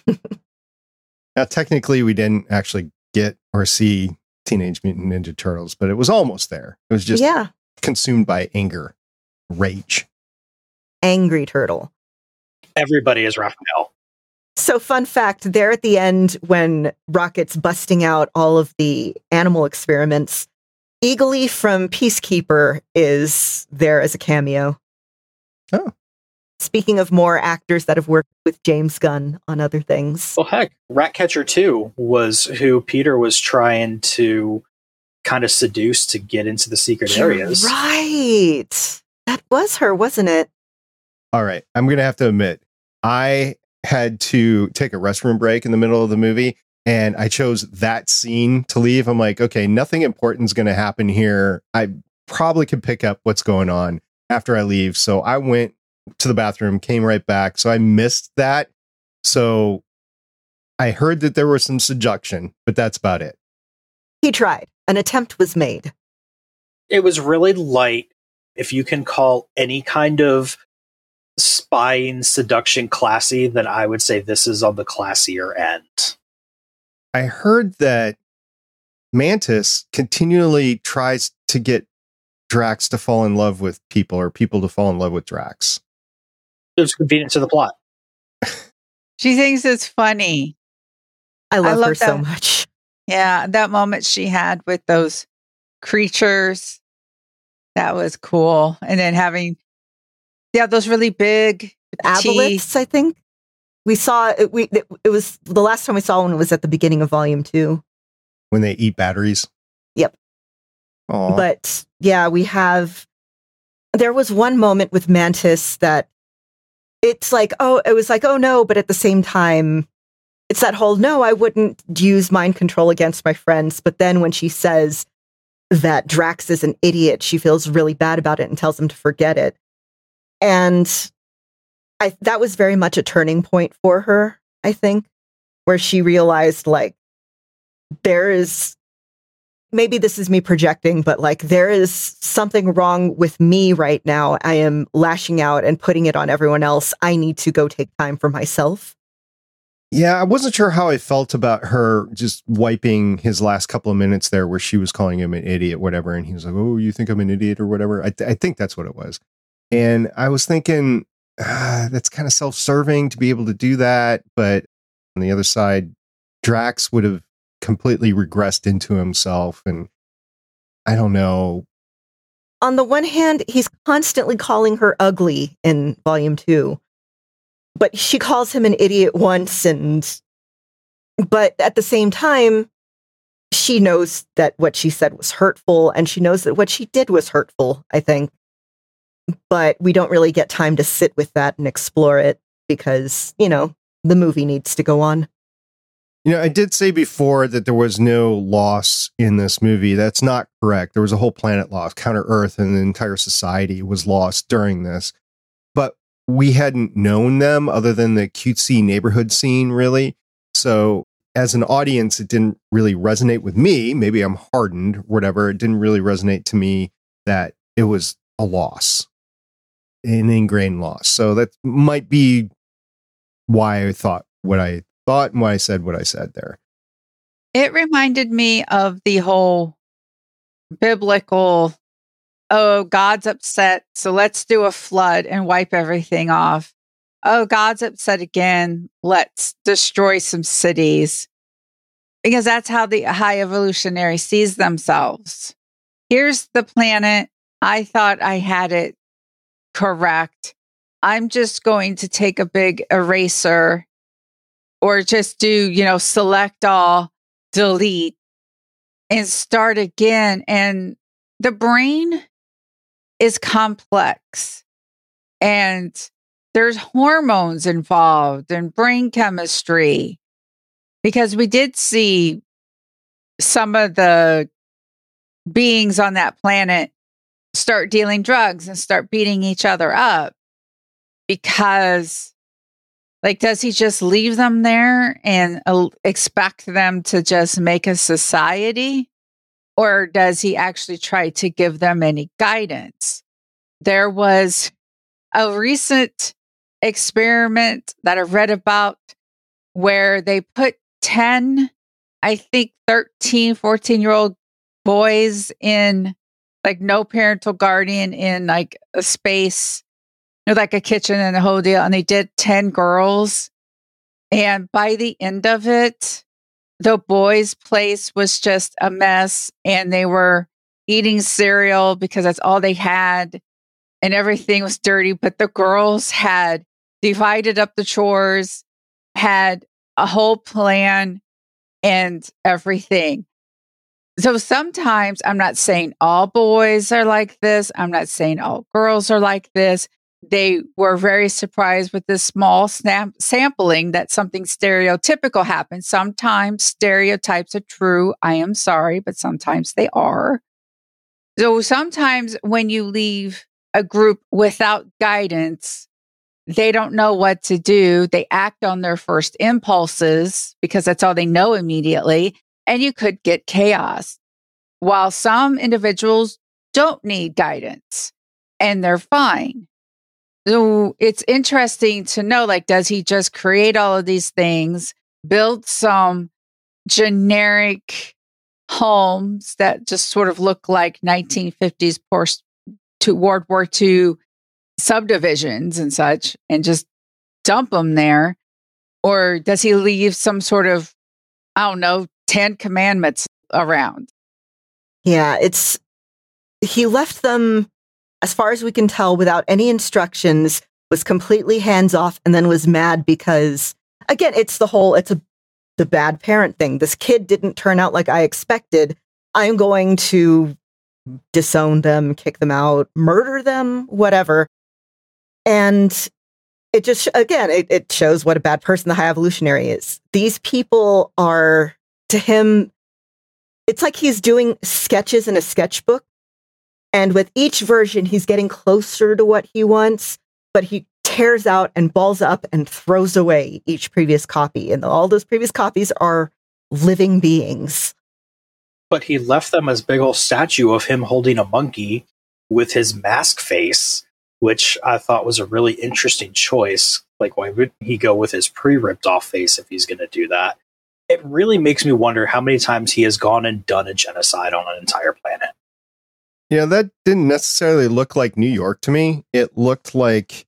now, technically, we didn't actually get or see Teenage Mutant Ninja Turtles, but it was almost there. It was just yeah. consumed by anger, rage. Angry turtle. Everybody is Raphael. So, fun fact there at the end, when Rocket's busting out all of the animal experiments, Eagly from Peacekeeper is there as a cameo. Oh. Speaking of more actors that have worked with James Gunn on other things. Well, heck, Ratcatcher 2 was who Peter was trying to kind of seduce to get into the secret You're areas. Right. That was her, wasn't it? All right. I'm going to have to admit, I had to take a restroom break in the middle of the movie and I chose that scene to leave. I'm like, okay, nothing important is going to happen here. I probably could pick up what's going on after I leave. So I went to the bathroom, came right back. So I missed that. So I heard that there was some seduction, but that's about it. He tried. An attempt was made. It was really light. If you can call any kind of spying seduction classy, then I would say this is on the classier end. I heard that Mantis continually tries to get Drax to fall in love with people or people to fall in love with Drax. It's convenient to the plot. She thinks it's funny. I love, love her so much. Yeah, that moment she had with those creatures, that was cool. And then having, yeah, those really big Aboliths, I think. We saw it, we it, it was the last time we saw one was at the beginning of volume 2. When they eat batteries. Yep. Aw. But yeah, we have there was one moment with Mantis that it's like, oh, it was like, oh no, but at the same time, it's that whole no, I wouldn't use mind control against my friends. But then when she says that Drax is an idiot, she feels really bad about it and tells him to forget it. And I that was very much a turning point for her, I think, where she realized like there is maybe this is me projecting, but like there is something wrong with me right now. I am lashing out and putting it on everyone else. I need to go take time for myself. Yeah, I wasn't sure how I felt about her just wiping his last couple of minutes there where she was calling him an idiot, whatever. And he was like, Oh, you think I'm an idiot or whatever? I, th- I think that's what it was. And I was thinking, ah, that's kind of self serving to be able to do that. But on the other side, Drax would have completely regressed into himself. And I don't know. On the one hand, he's constantly calling her ugly in volume two, but she calls him an idiot once. And, but at the same time, she knows that what she said was hurtful and she knows that what she did was hurtful, I think. But we don't really get time to sit with that and explore it because, you know, the movie needs to go on. You know, I did say before that there was no loss in this movie. That's not correct. There was a whole planet lost. Counter Earth and the entire society was lost during this. But we hadn't known them other than the cutesy neighborhood scene, really. So, as an audience, it didn't really resonate with me. Maybe I'm hardened, whatever. It didn't really resonate to me that it was a loss, an ingrained loss. So that might be why I thought what I thought and why I said what I said there. It reminded me of the whole biblical, oh, God's upset, so let's do a flood and wipe everything off. Oh, God's upset again, let's destroy some cities. Because that's how the high evolutionary sees themselves. Here's the planet. I thought I had it correct. I'm just going to take a big eraser or just do, you know, select all, delete, and start again. And the brain is complex and there's hormones involved and brain chemistry because we did see some of the beings on that planet start dealing drugs and start beating each other up because like does he just leave them there and uh, expect them to just make a society? Or does he actually try to give them any guidance? There was a recent experiment that i read about where they put 10 i think 13 14 year old boys in like no parental guardian in like a space, know, like a kitchen and a whole deal. And they did 10 girls. And by the end of it, the boys' place was just a mess and they were eating cereal because that's all they had and everything was dirty. But the girls had divided up the chores, had a whole plan and everything. So sometimes I'm not saying all boys are like this. I'm not saying all girls are like this. They were very surprised with this small snap sampling that something stereotypical happened. Sometimes stereotypes are true. I am sorry, but sometimes they are. So sometimes when you leave a group without guidance, they don't know what to do. They act on their first impulses because that's all they know immediately and you could get chaos. While some individuals don't need guidance and they're fine. So it's interesting to know like, does he just create all of these things, build some generic homes that just sort of look like 1950s post to World War II subdivisions and such and just dump them there? Or does he leave some sort of, I don't know, 10 commandments around. Yeah, it's he left them as far as we can tell without any instructions, was completely hands off and then was mad because again, it's the whole it's a the bad parent thing. This kid didn't turn out like I expected. I'm going to disown them, kick them out, murder them, whatever. And it just again, it, it shows what a bad person the high evolutionary is. These people are to him, it's like he's doing sketches in a sketchbook. And with each version, he's getting closer to what he wants, but he tears out and balls up and throws away each previous copy. And all those previous copies are living beings. But he left them as big old statue of him holding a monkey with his mask face, which I thought was a really interesting choice. Like, why would he go with his pre ripped off face if he's going to do that? it really makes me wonder how many times he has gone and done a genocide on an entire planet. Yeah, that didn't necessarily look like New York to me. It looked like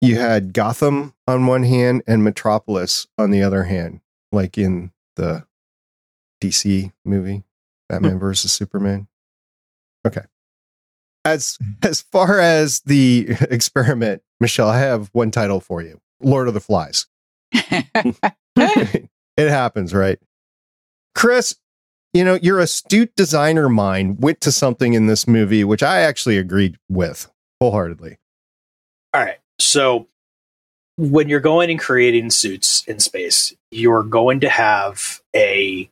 you had Gotham on one hand and Metropolis on the other hand, like in the DC movie, Batman hmm. versus Superman. Okay. As as far as the experiment, Michelle, I have one title for you. Lord of the Flies. It happens, right? Chris, you know, your astute designer mind went to something in this movie which I actually agreed with wholeheartedly. All right. So when you're going and creating suits in space, you're going to have a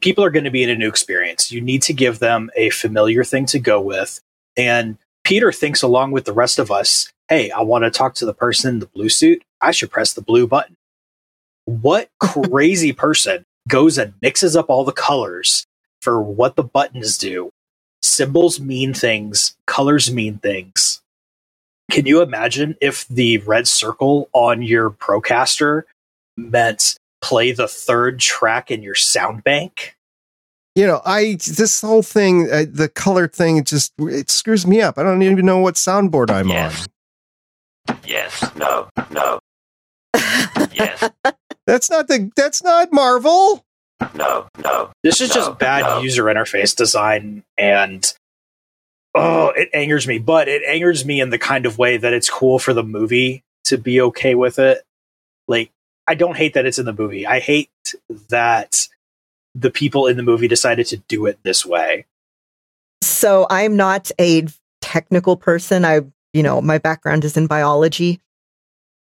people are going to be in a new experience. You need to give them a familiar thing to go with. And Peter thinks along with the rest of us, hey, I want to talk to the person in the blue suit. I should press the blue button what crazy person goes and mixes up all the colors for what the buttons do symbols mean things, colors mean things. Can you imagine if the red circle on your Procaster meant play the third track in your sound bank? You know, I this whole thing, uh, the color thing, it just it screws me up. I don't even know what soundboard I'm Yes. Yes. No. No. Yes. on. That's not the. That's not Marvel. No. No. This is No, just bad no. user interface design and oh, it angers me, but it angers me in the kind of way that it's cool for the movie to be okay with it. Like I don't hate that it's in the movie. I hate that the people in the movie decided to do it this way. So I'm not a technical person. I, you know, my background is in biology,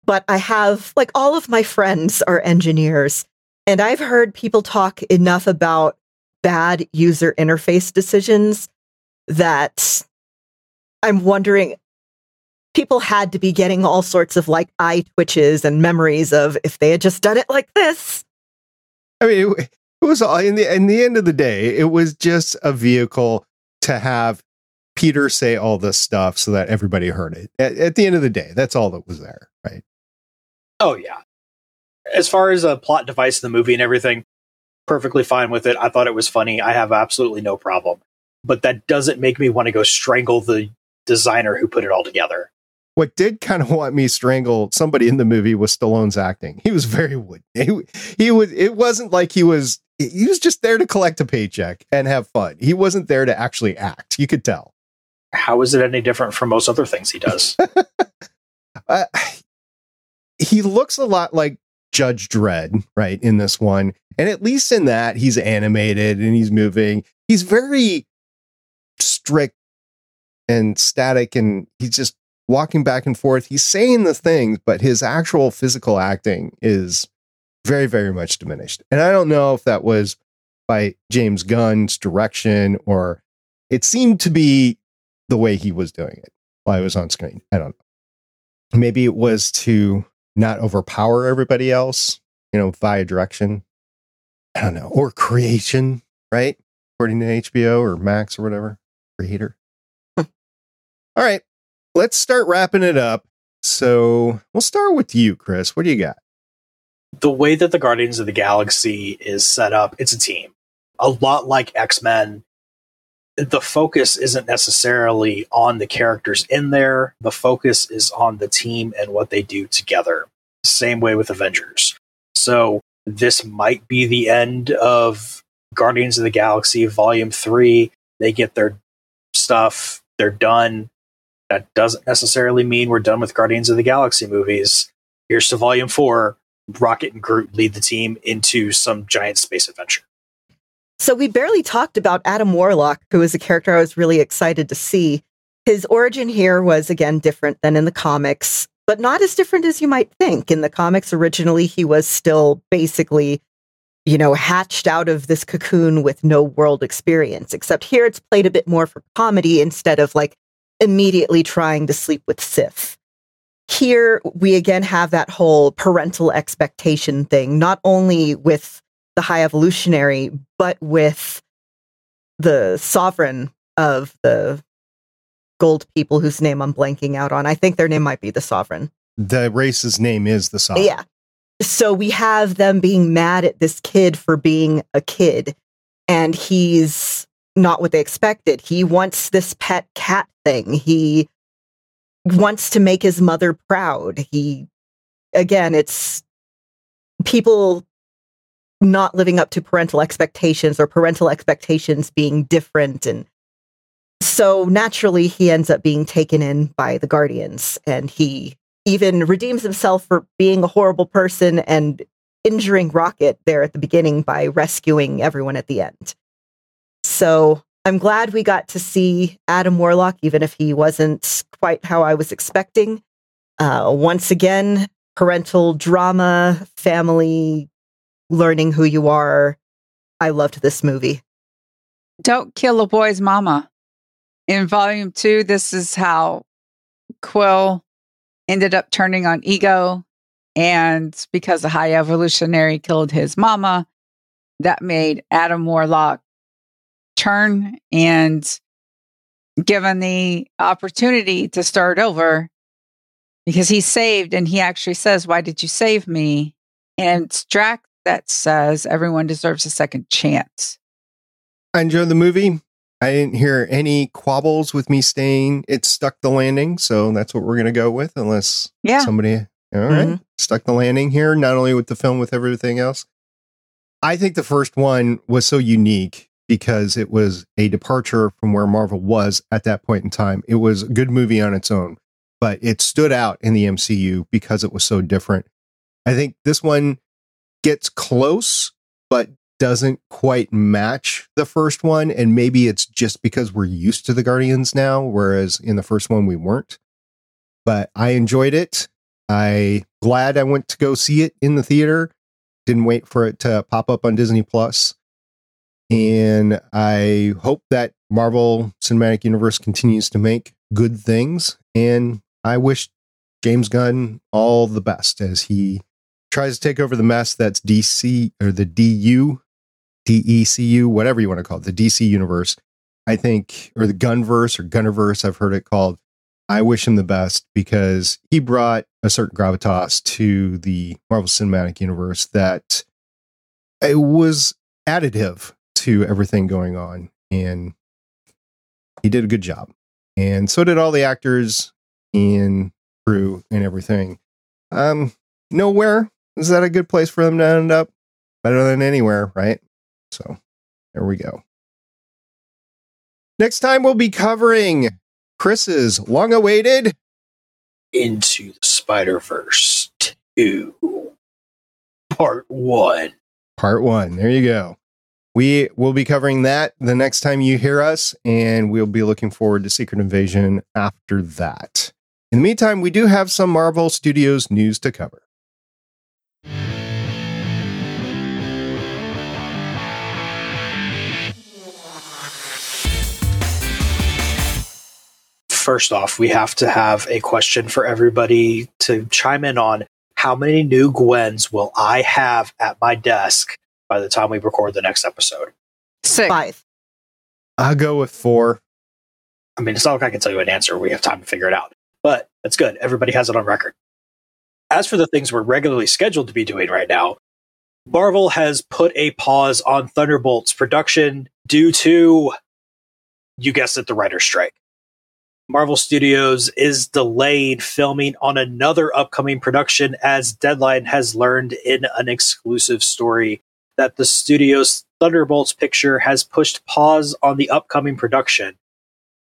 but I have like all of my friends are engineers and I've heard people talk enough about bad user interface decisions that I'm wondering people had to be getting all sorts of like eye twitches and memories of if they had just done it like this. I mean, it, it was all in the in the end of the day. It was just a vehicle to have Peter say all this stuff so that everybody heard it. At, at the end of the day, that's all that was there, right? Oh yeah. As far as a plot device in the movie and everything, perfectly fine with it. I thought it was funny. I have absolutely no problem. But that doesn't make me want to go strangle the designer who put it all together. What did kind of want me strangle somebody in the movie was Stallone's acting. He was very wood. He, he was. It wasn't like he was. He was just there to collect a paycheck and have fun. He wasn't there to actually act. You could tell. How is it any different from most other things he does? uh, he looks a lot like Judge Dredd, right? In this one, and at least in that, he's animated and he's moving. He's very strict and static, and he's just walking back and forth. He's saying the things, but his actual physical acting is very, very much diminished. And I don't know if that was by James Gunn's direction or it seemed to be the way he was doing it while I was on screen. I don't know. Maybe it was to not overpower everybody else, you know, via direction. I don't know. Or creation, right? According to HBO or Max or whatever. Creator. All right. Let's start wrapping it up. So we'll start with you, Chris. What do you got? the way that the Guardians of the Galaxy is set up, it's a team. A lot like X Men, the focus isn't necessarily on the characters in there. The focus is on the team and what they do together. Same way with Avengers. So this might be the end of Guardians of the Galaxy Volume 3. They get their stuff, they're done. That doesn't necessarily mean we're done with Guardians of the Galaxy movies. Here's to Volume 4. Rocket and Groot lead the team into some giant space adventure. So we barely talked about Adam Warlock, who is a character I was really excited to see. His origin here was again different than in the comics, but not as different as you might think. In the comics, originally, he was still basically, you know, hatched out of this cocoon with no world experience, except here it's played a bit more for comedy instead of like immediately trying to sleep with Sif. Here, we again have that whole parental expectation thing, not only with the high evolutionary, but with the sovereign of the gold people whose name I'm blanking out on. I think their name might be the sovereign. The race's name is the sovereign. Yeah. So we have them being mad at this kid for being a kid, and he's not what they expected. He wants this pet cat thing. He wants to make his mother proud. He, again, it's people not living up to parental expectations or parental expectations being different. And so naturally, he ends up being taken in by the Guardians and he even redeems himself for being a horrible person and injuring Rocket there at the beginning by rescuing everyone at the end. So I'm glad we got to see Adam Warlock, even if he wasn't quite how I was expecting. Uh, once again, parental drama, family, learning who you are. I loved this movie. Don't kill a boy's mama. In volume two, this is how Quill ended up turning on ego. And because the high evolutionary killed his mama, that made Adam Warlock turn and given the opportunity to start over because he saved and he actually says, Why did you save me? And Drax that says everyone deserves a second chance. I enjoyed the movie. I didn't hear any quabbles with me staying. It stuck the landing, so that's what we're going to go with, unless Yeah. somebody, all right, Mhm. stuck the landing here, not only with the film, with everything else. I think the first one was so unique because it was a departure from where Marvel was at that point in time. It was a good movie on its own, but it stood out in the MCU because it was so different. I think this one gets close, but doesn't quite match the first one. And maybe it's just because we're used to the Guardians now, whereas in the first one we weren't. But I enjoyed it. I glad I went to go see it in the theater. Didn't wait for it to pop up on Disney Plus. And I hope that Marvel Cinematic Universe continues to make good things. And I wish James Gunn all the best as he tries to take over the mess that's DC or the DU, DECU, whatever you want to call it, the DC universe. I think, or the Gunverse or Gunnerverse, I've heard it called. I wish him the best because he brought a certain gravitas to the Marvel Cinematic Universe that it was additive to everything going on. And he did a good job. And so did all the actors and crew and everything. Um, nowhere is that a good place for them to end up? Better than anywhere, right? So there we go. Next time we'll be covering Chris's long awaited Into the Spider Verse 2, Part 1. part one. There you go. We will be covering that the next time you hear us, and we'll be looking forward to Secret Invasion after that. In the meantime, we do have some Marvel Studios news to cover. First off, we have to have a question for everybody to chime in on how many new Gwens will I have at my desk by the time we record the next episode? Six. Five. I'll go with four. I mean, it's not like I can tell you an answer. We have time to figure it out. But that's good. Everybody has it on record. As for the things we're regularly scheduled to be doing right now, Marvel has put a pause on Thunderbolts production due to, you guessed it, the writer's strike. Marvel Studios is delayed filming on another upcoming production as Deadline has learned in an exclusive story that the studio's Thunderbolts picture has pushed pause on the upcoming production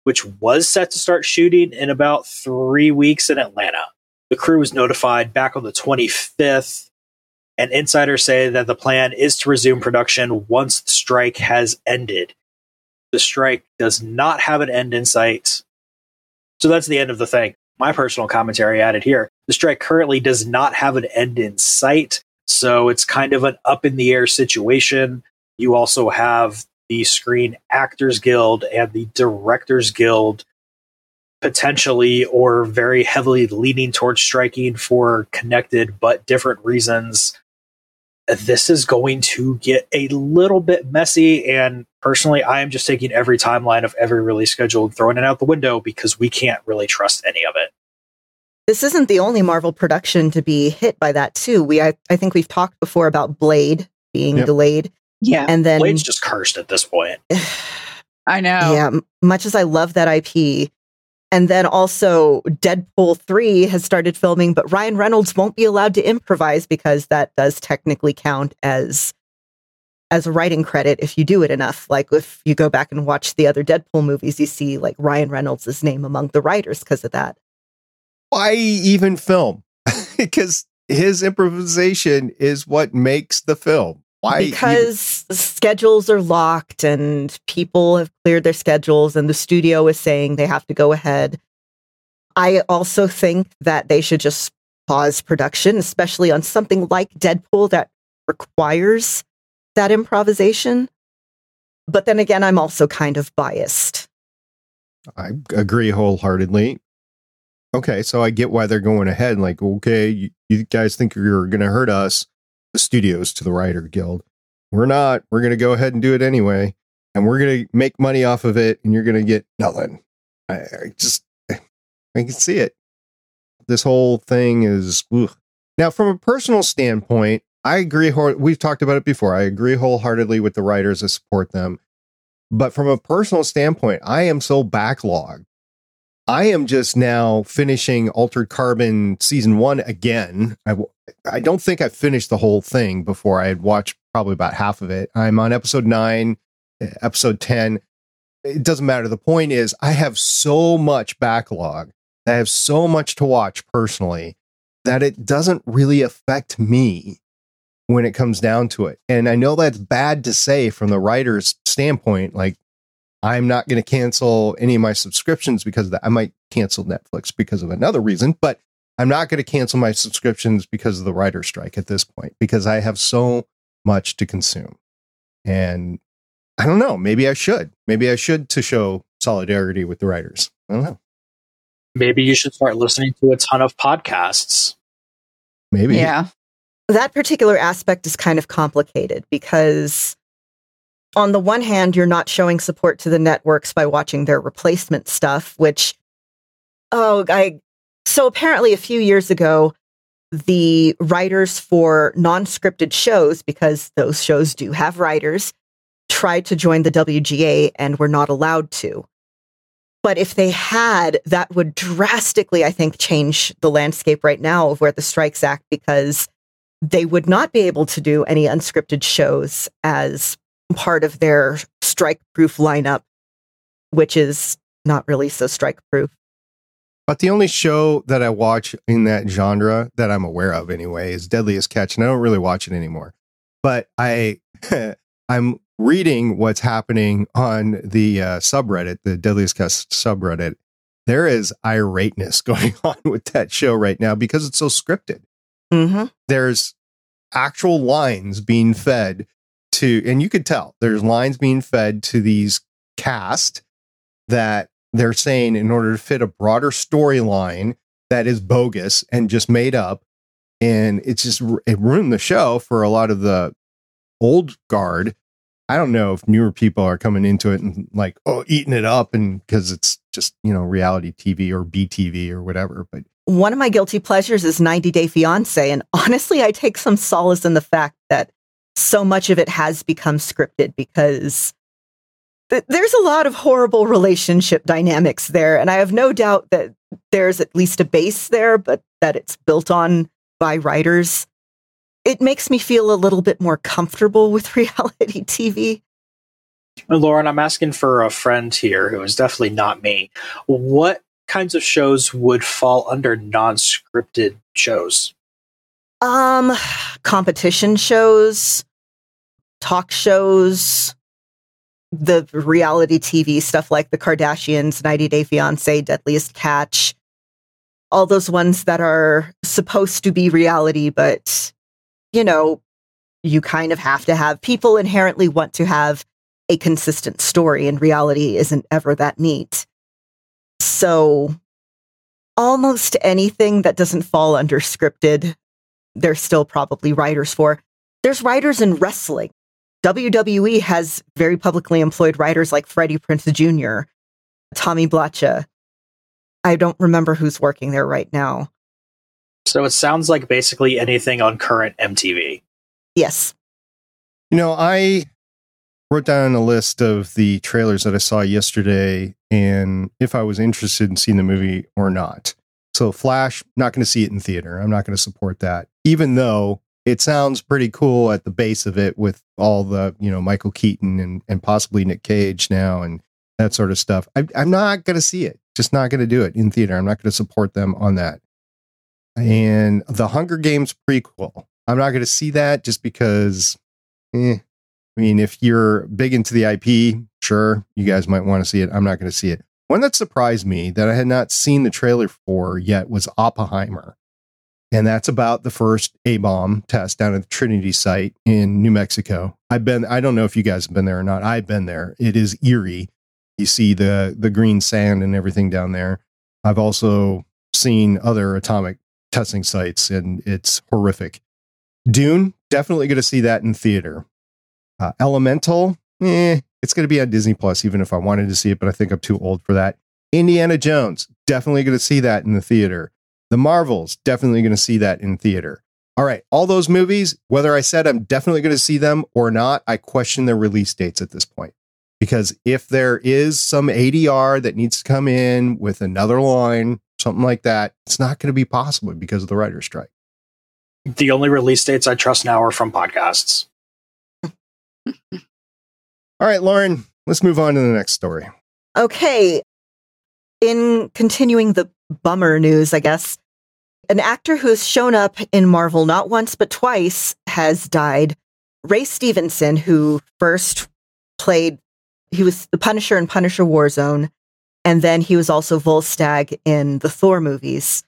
which was set to start shooting in about three weeks in Atlanta. The crew was notified back on the 25th, and insiders say that the plan is to resume production once the strike has ended. The strike does not have an end in sight. So that's the end of the thing. My personal commentary added here. The strike currently does not have an end in sight, so it's kind of an up in the air situation. You also have the Screen Actors Guild and the Directors Guild potentially or very heavily leaning towards striking for connected but different reasons. This is going to get a little bit messy, and personally, I am just taking every timeline of every release schedule and throwing it out the window because we can't really trust any of it. This isn't the only Marvel production to be hit by that too. We I, I think we've talked before about Blade being Yep. delayed, Yeah. and then Blade's just cursed at this point. I know. yeah, much as I love that IP, and then also Deadpool three has started filming, but Ryan Reynolds won't be allowed to improvise because that does technically count as as a writing credit if you do it enough. Like if you go back and watch the other Deadpool movies, you see like Ryan Reynolds' name among the writers because of that. Why even film? because his improvisation is what makes the film. Why? even- because schedules are locked and people have cleared their schedules and the studio is saying they have to go ahead. I also think that they should just pause production, especially on something like Deadpool that requires that improvisation. But then again, I'm also kind of biased. I agree wholeheartedly. Okay, so I get why they're going ahead. Like, okay, you, you guys think you're going to hurt us, the studios to the writer guild. We're not. We're going to go ahead and do it anyway, and we're going to make money off of it, and you're going to get nothing. I, I just I can see it. This whole thing is ugh. now from a personal standpoint. I agree. We've talked about it before. I agree wholeheartedly with the writers that support them. But from a personal standpoint, I am so backlogged. I am just now finishing Altered Carbon season one again. I, w- I don't think I finished the whole thing before I had watched probably about half of it. I'm on episode nine, eh, episode 10. It doesn't matter. The point is, I have so much backlog. I have so much to watch personally that it doesn't really affect me when it comes down to it. And I know that's bad to say from the writer's standpoint. Like, I'm not going to cancel any of my subscriptions because of that. I might cancel Netflix because of another reason, but I'm not going to cancel my subscriptions because of the writer strike at this point because I have so much to consume. And I don't know. Maybe I should. Maybe I should to show solidarity with the writers. I don't know. Maybe you should start listening to a ton of podcasts. Maybe. Yeah. That particular aspect is kind of complicated because on the one hand you're not showing support to the networks by watching their replacement stuff which oh i so apparently a few years ago the writers for non-scripted shows because those shows do have writers tried to join the WGA and were not allowed to. But if they had that would drastically i think change the landscape right now of where the strikes act because they would not be able to do any unscripted shows as part of their strike proof lineup, which is not really so strike proof. But the only show that I watch in that genre that I'm aware of anyway is Deadliest Catch, and I don't really watch it anymore. But I I'm reading what's happening on the uh, subreddit, the Deadliest Catch subreddit. There is irateness going on with that show right now because it's so scripted. Mm-hmm. there's actual lines being fed to and you could tell there's lines being fed to these cast that they're saying in order to fit a broader storyline that is bogus and just made up and it's just it ruined the show for a lot of the old guard i don't know if newer people are coming into it and like oh eating it up and because it's just you know reality tv or btv or whatever but One of my guilty pleasures is 90 Day Fiance. And honestly, I take some solace in the fact that so much of it has become scripted because th- there's a lot of horrible relationship dynamics there. And I have no doubt that there's at least a base there, but that it's built on by writers. It makes me feel a little bit more comfortable with reality TV. Lauren, I'm asking for a friend here who is definitely not me. What kinds of shows would fall under non-scripted shows? Um, competition shows, talk shows, the reality TV stuff like the Kardashians, 90 Day Fiance, Deadliest Catch, all those ones that are supposed to be reality, but you know, you kind of have to have people inherently want to have a consistent story, and reality isn't ever that neat. So, almost anything that doesn't fall under scripted there's still probably writers for. There's writers in wrestling. WWE has very publicly employed writers like Freddie Prinze Jr., Tommy Blacha. I don't remember who's working there right now. So it sounds like basically anything on current MTV. Yes. You know, I wrote down a list of the trailers that I saw yesterday and if I was interested in seeing the movie or not. So, Flash, not going to see it in theater. I'm not going to support that, even though it sounds pretty cool at the base of it with all the, you know, Michael Keaton and, and possibly Nick Cage now and that sort of stuff. I, I'm not going to see it. Just not going to do it in theater. I'm not going to support them on that. And the Hunger Games prequel, I'm not going to see that just because, eh, I mean, if you're big into the IP, sure, you guys might want to see it. I'm not going to see it. One that surprised me that I had not seen the trailer for yet was Oppenheimer. And that's about the first A bomb test down at the Trinity site in New Mexico. I've been, I don't know if you guys have been there or not. I've been there. It is eerie. You see the, the green sand and everything down there. I've also seen other atomic testing sites and it's horrific. Dune, definitely going to see that in theater. Uh, Elemental, eh, it's going to be on Disney Plus, even if I wanted to see it, but I think I'm too old for that. Indiana Jones, definitely going to see that in the theater. The Marvels, definitely going to see that in theater. All right, all those movies, whether I said I'm definitely going to see them or not, I question their release dates at this point. Because if there is some ADR that needs to come in with another line, something like that, it's not going to be possible because of the writer's strike. The only release dates I trust now are from podcasts. All right, Lauren, let's move on to the next story. Okay. In continuing the bummer news, I guess, an actor who's shown up in Marvel not once but twice has died. Ray Stevenson, who first played, he was the Punisher in Punisher Warzone, and then he was also Volstagg in the Thor movies,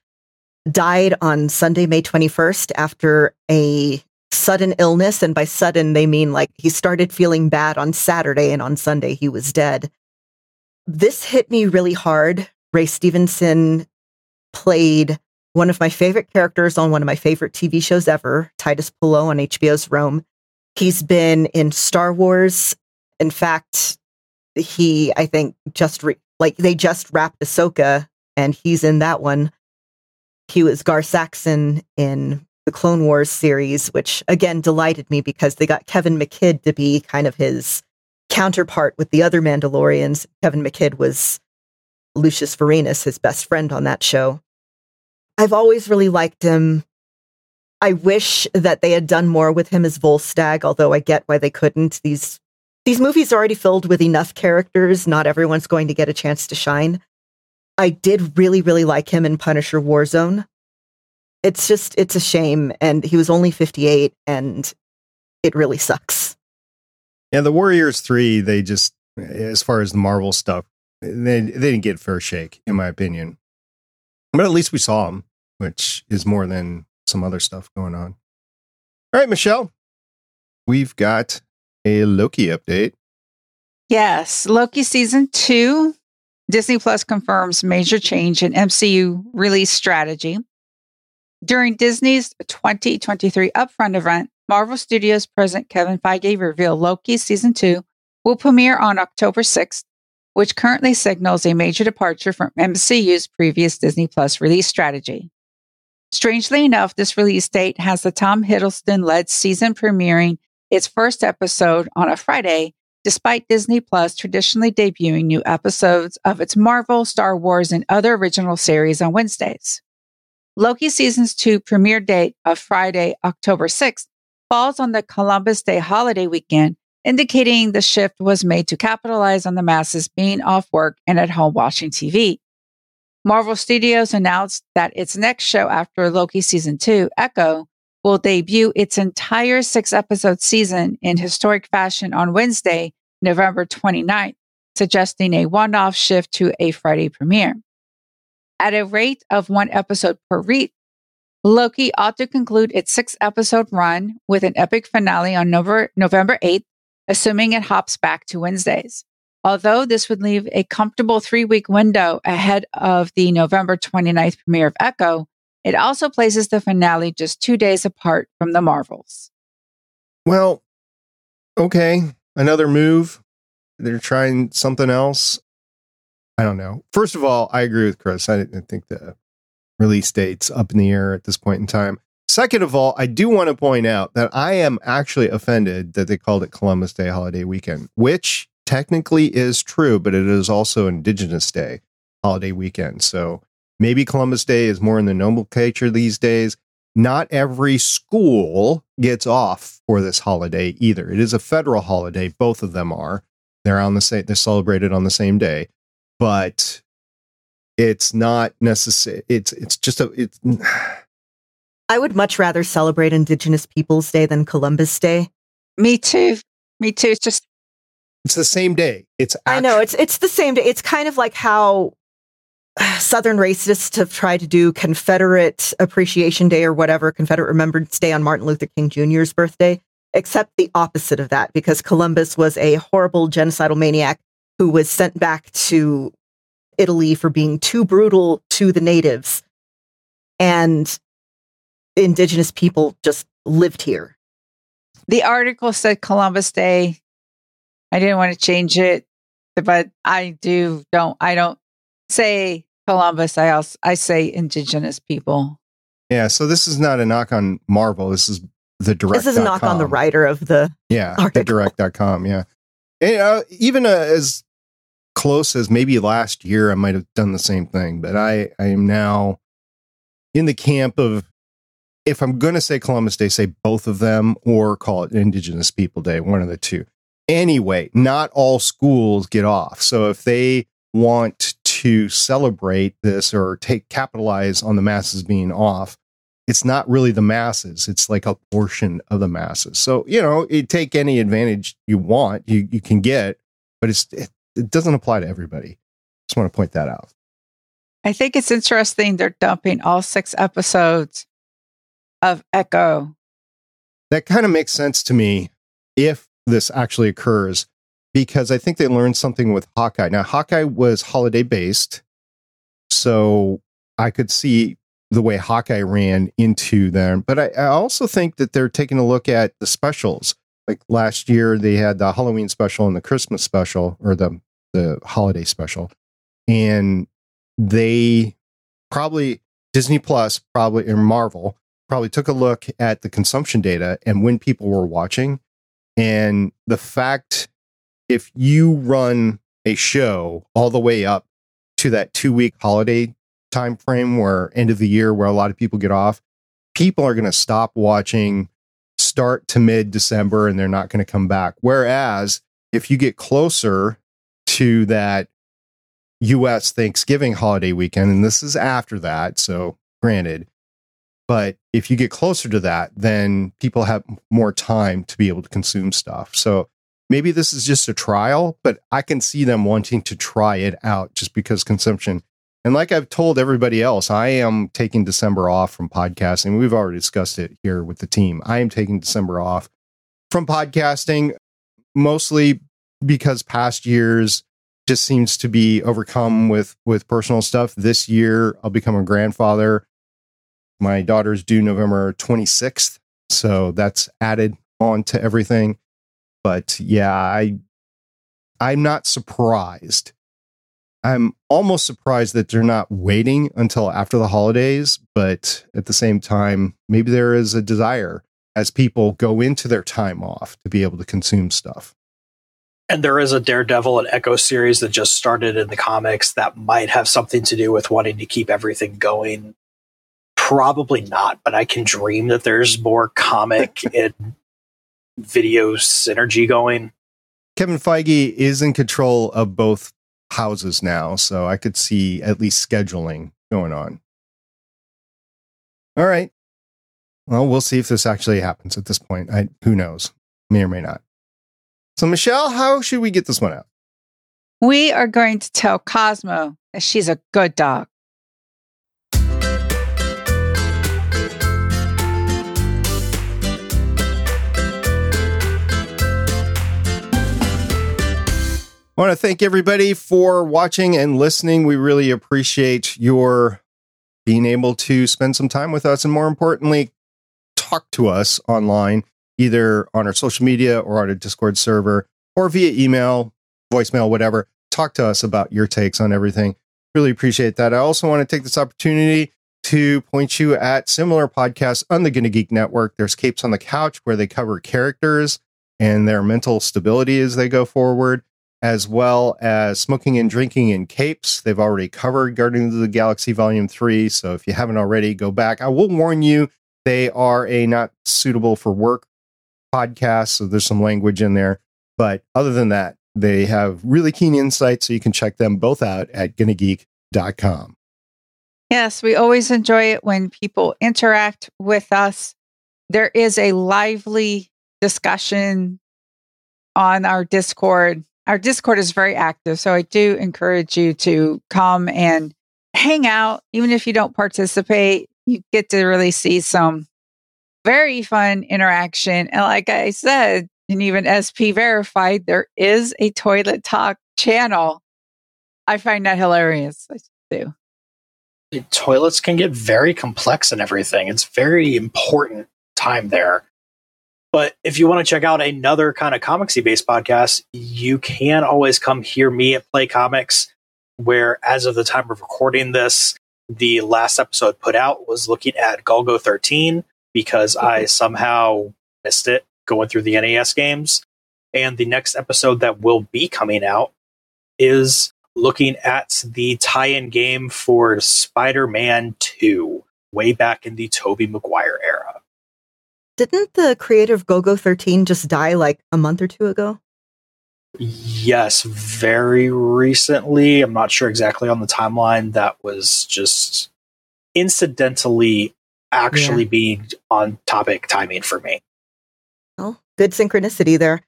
died on Sunday, May 21st after a sudden illness. And by sudden, they mean like he started feeling bad on Saturday and on Sunday he was dead. This hit me really hard. Ray Stevenson played one of my favorite characters on one of my favorite TV shows ever, Titus Pullo on HBO's Rome. He's been in Star Wars. In fact, he, I think, just re- like they just wrapped Ahsoka and he's in that one. He was Gar Saxon in the Clone Wars series, which again delighted me because they got Kevin McKidd to be kind of his counterpart with the other Mandalorians. Kevin McKidd was Lucius Vorenus, his best friend on that show. I've always really liked him. I wish that they had done more with him as Volstagg, although I get why they couldn't. These these movies are already filled with enough characters. Not everyone's going to get a chance to shine. I did really, really like him in Punisher Warzone. It's just, it's a shame. And he was only 58 and it really sucks. Yeah, the Warriors 3, they just, as far as the Marvel stuff, they, they didn't get fair shake, in my opinion. But at least we saw them, which is more than some other stuff going on. All right, Michelle, we've got a Loki update. Yes, Loki season two. Disney Plus confirms major change in MCU release strategy. During Disney's 2023 upfront event, Marvel Studios president Kevin Feige revealed Loki season two will premiere on October 6th, which currently signals a major departure from MCU's previous Disney Plus release strategy. Strangely enough, this release date has the Tom Hiddleston led season premiering its first episode on a Friday, despite Disney Plus traditionally debuting new episodes of its Marvel, Star Wars, and other original series on Wednesdays. Loki Season's 2 premiere date of Friday, October 6th falls on the Columbus Day holiday weekend, indicating the shift was made to capitalize on the masses being off work and at home watching TV. Marvel Studios announced that its next show after Loki Season 2, Echo, will debut its entire six episode season in historic fashion on Wednesday, November 29th, suggesting a one off shift to a Friday premiere. At a rate of one episode per week, Loki ought to conclude its six episode run with an epic finale on November, November 8th, assuming it hops back to Wednesdays. Although this would leave a comfortable three week window ahead of the November 29th premiere of Echo, it also places the finale just two days apart from the Marvels. Well, okay. Another move. They're trying something else. I don't know. First of all, I agree with Chris. I, didn't think the release date's up in the air at this point in time. Second of all, I do want to point out that I am actually offended that they called it Columbus Day holiday weekend, which technically is true, but it is also Indigenous Day holiday weekend. So maybe Columbus Day is more in the nomenclature these days. Not every school gets off for this holiday either. It is a federal holiday. Both of them are. They're on the same. They're celebrated on the same day, but it's not necessary. It's it's just a. It's. I would much rather celebrate Indigenous Peoples Day than Columbus Day. Me too. Me too. It's just It's the same day. It's. I know it's it's the same day. It's kind of like how Southern racists have tried to do Confederate Appreciation Day or whatever, Confederate Remembrance Day on Martin Luther King Jr.'s birthday, except the opposite of that, because Columbus was a horrible genocidal maniac who was sent back to Italy for being too brutal to the natives. And indigenous people just lived here. the article said Columbus Day. I didn't want to change it, but I do don't I don't say Columbus. I also I say indigenous people. Yeah, so this is not a knock on Marvel. This is the direct. This is a knock on the writer of the. Yeah, article. the direct.com. Yeah. And, uh, even uh, as close as maybe last year, I might have done the same thing, but I, I am now in the camp of if I'm going to say Columbus Day, say both of them or call it Indigenous People Day, one of the two. Anyway, not all schools get off. So if they want to celebrate this or take capitalize on the masses being off, it's not really the masses. It's like a portion of the masses. So, you know, you take any advantage you want, you, you can get, but it's, it, doesn't apply to everybody. Just want to point that out. I think it's interesting they're dumping all six episodes of Echo. That kind of makes sense to me if this actually occurs, because I think they learned something with Hawkeye. Now, Hawkeye was holiday based. So I could see the way Hawkeye ran into them. But I, I also think that they're taking a look at the specials. Like last year, they had the Halloween special and the Christmas special, or the the holiday special, and they probably Disney Plus probably or Marvel probably took a look at the consumption data and when people were watching, and the fact if you run a show all the way up to that two week holiday time frame where end of the year where a lot of people get off people are going to stop watching start to mid december and they're not going to come back. Whereas if you get closer to that us thanksgiving holiday weekend and this is after that so granted but if you get closer to that then people have more time to be able to consume stuff. So maybe this is just a trial but i can see them wanting to try it out just because consumption and like I've told everybody else, I am taking December off from podcasting. We've already discussed it here with the team. I am taking December off from podcasting mostly because past years just seems to be overcome with with personal stuff. This year I'll become a grandfather. My daughter's due November 26th, so that's added on to everything. But yeah, I I'm not surprised I'm almost surprised that they're not waiting until after the holidays, but at the same time, maybe there is a desire as people go into their time off to be able to consume stuff. And there is a Daredevil and Echo series that just started in the comics that might have something to do with wanting to keep everything going. Probably not, but I can dream that there's more comic and video synergy going. Kevin Feige is in control of both houses now, so I could see at least scheduling going on. All right. Well, we'll see if this actually happens at this point. I, who knows? May or may not. So, Michelle, how should we get this one out? We are going to tell Cosmo that she's a good dog. I want to thank everybody for watching and listening. We really appreciate your being able to spend some time with us and more importantly, talk to us online, either on our social media or on a Discord server or via email, voicemail, whatever. Talk to us about your takes on everything. Really appreciate that. I also want to take this opportunity to point you at similar podcasts on the Gonna Geek Network. There's Capes on the Couch where they cover characters and their mental stability as they go forward as well as Smoking and Drinking in Capes. They've already covered Guardians of the Galaxy Volume 3. So if you haven't already, go back. I will warn you, they are a not suitable for work podcast. So there's some language in there. But other than that, they have really keen insight. So you can check them both out at gonnageek.com. Yes, we always enjoy it when people interact with us. There is a lively discussion on our Discord our Discord is very active. So I do encourage you to come and hang out. Even if you don't participate, you get to really see some very fun interaction. And like I said, and even SP verified, there is a toilet talk channel. I find that hilarious. I do. Toilets can get very complex and everything. It's very important time there. But if you want to check out another kind of comicsy based podcast, you can always come hear me at Play Comics. where as of the time of recording this, the last episode put out was looking at Golgo 13 because I somehow missed it going through the NES games. And the next episode that will be coming out is looking at the tie in game for Spider Man 2, way back in the Tobey Maguire era. Didn't the creator of Golgo 13 just die like a month or two ago? Yes, very recently. I'm not sure exactly on the timeline. That was just incidentally actually being on topic timing for me. Well, good synchronicity there.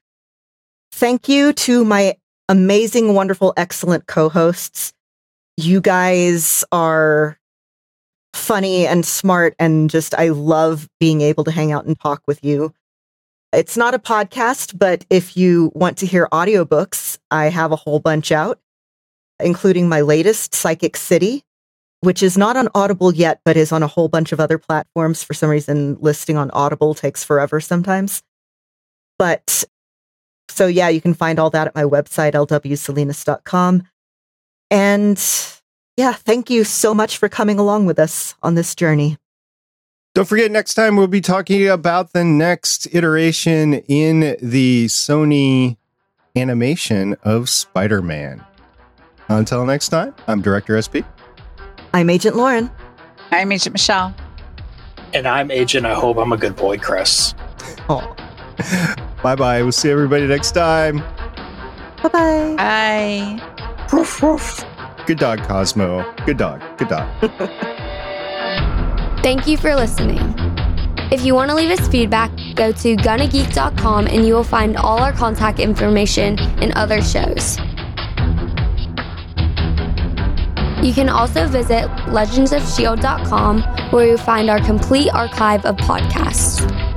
Thank you to my amazing, wonderful, excellent co hosts. You guys are funny and smart, and just I love being able to hang out and talk with you. It's not a podcast, but if you want to hear audiobooks, I have a whole bunch out, including my latest, Psychic City, which is not on Audible yet, but is on a whole bunch of other platforms. For some reason, listing on Audible takes forever sometimes. But so, yeah, you can find all that at my website, lwsalinas.com. And yeah, thank you so much for coming along with us on this journey. Don't forget, next time we'll be talking about the next iteration in the Sony animation of Spider Man. Until next time, I'm Director SP. I'm Agent Lauren. I'm Agent Michelle. And I'm Agent. I hope I'm a good boy, Chris. Oh, bye bye. We'll see everybody next time. bye bye. Bye. Roof, roof. Good dog, Cosmo. Good dog. Good dog. Thank you for listening. If you want to leave us feedback, go to gonnageek.com and you will find all our contact information and other shows. You can also visit legendsofshield.com where you'll find our complete archive of podcasts.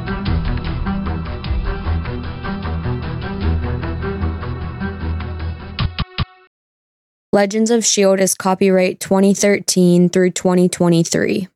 Legends of S.H.I.E.L.D. is copyright 2013 through 2023.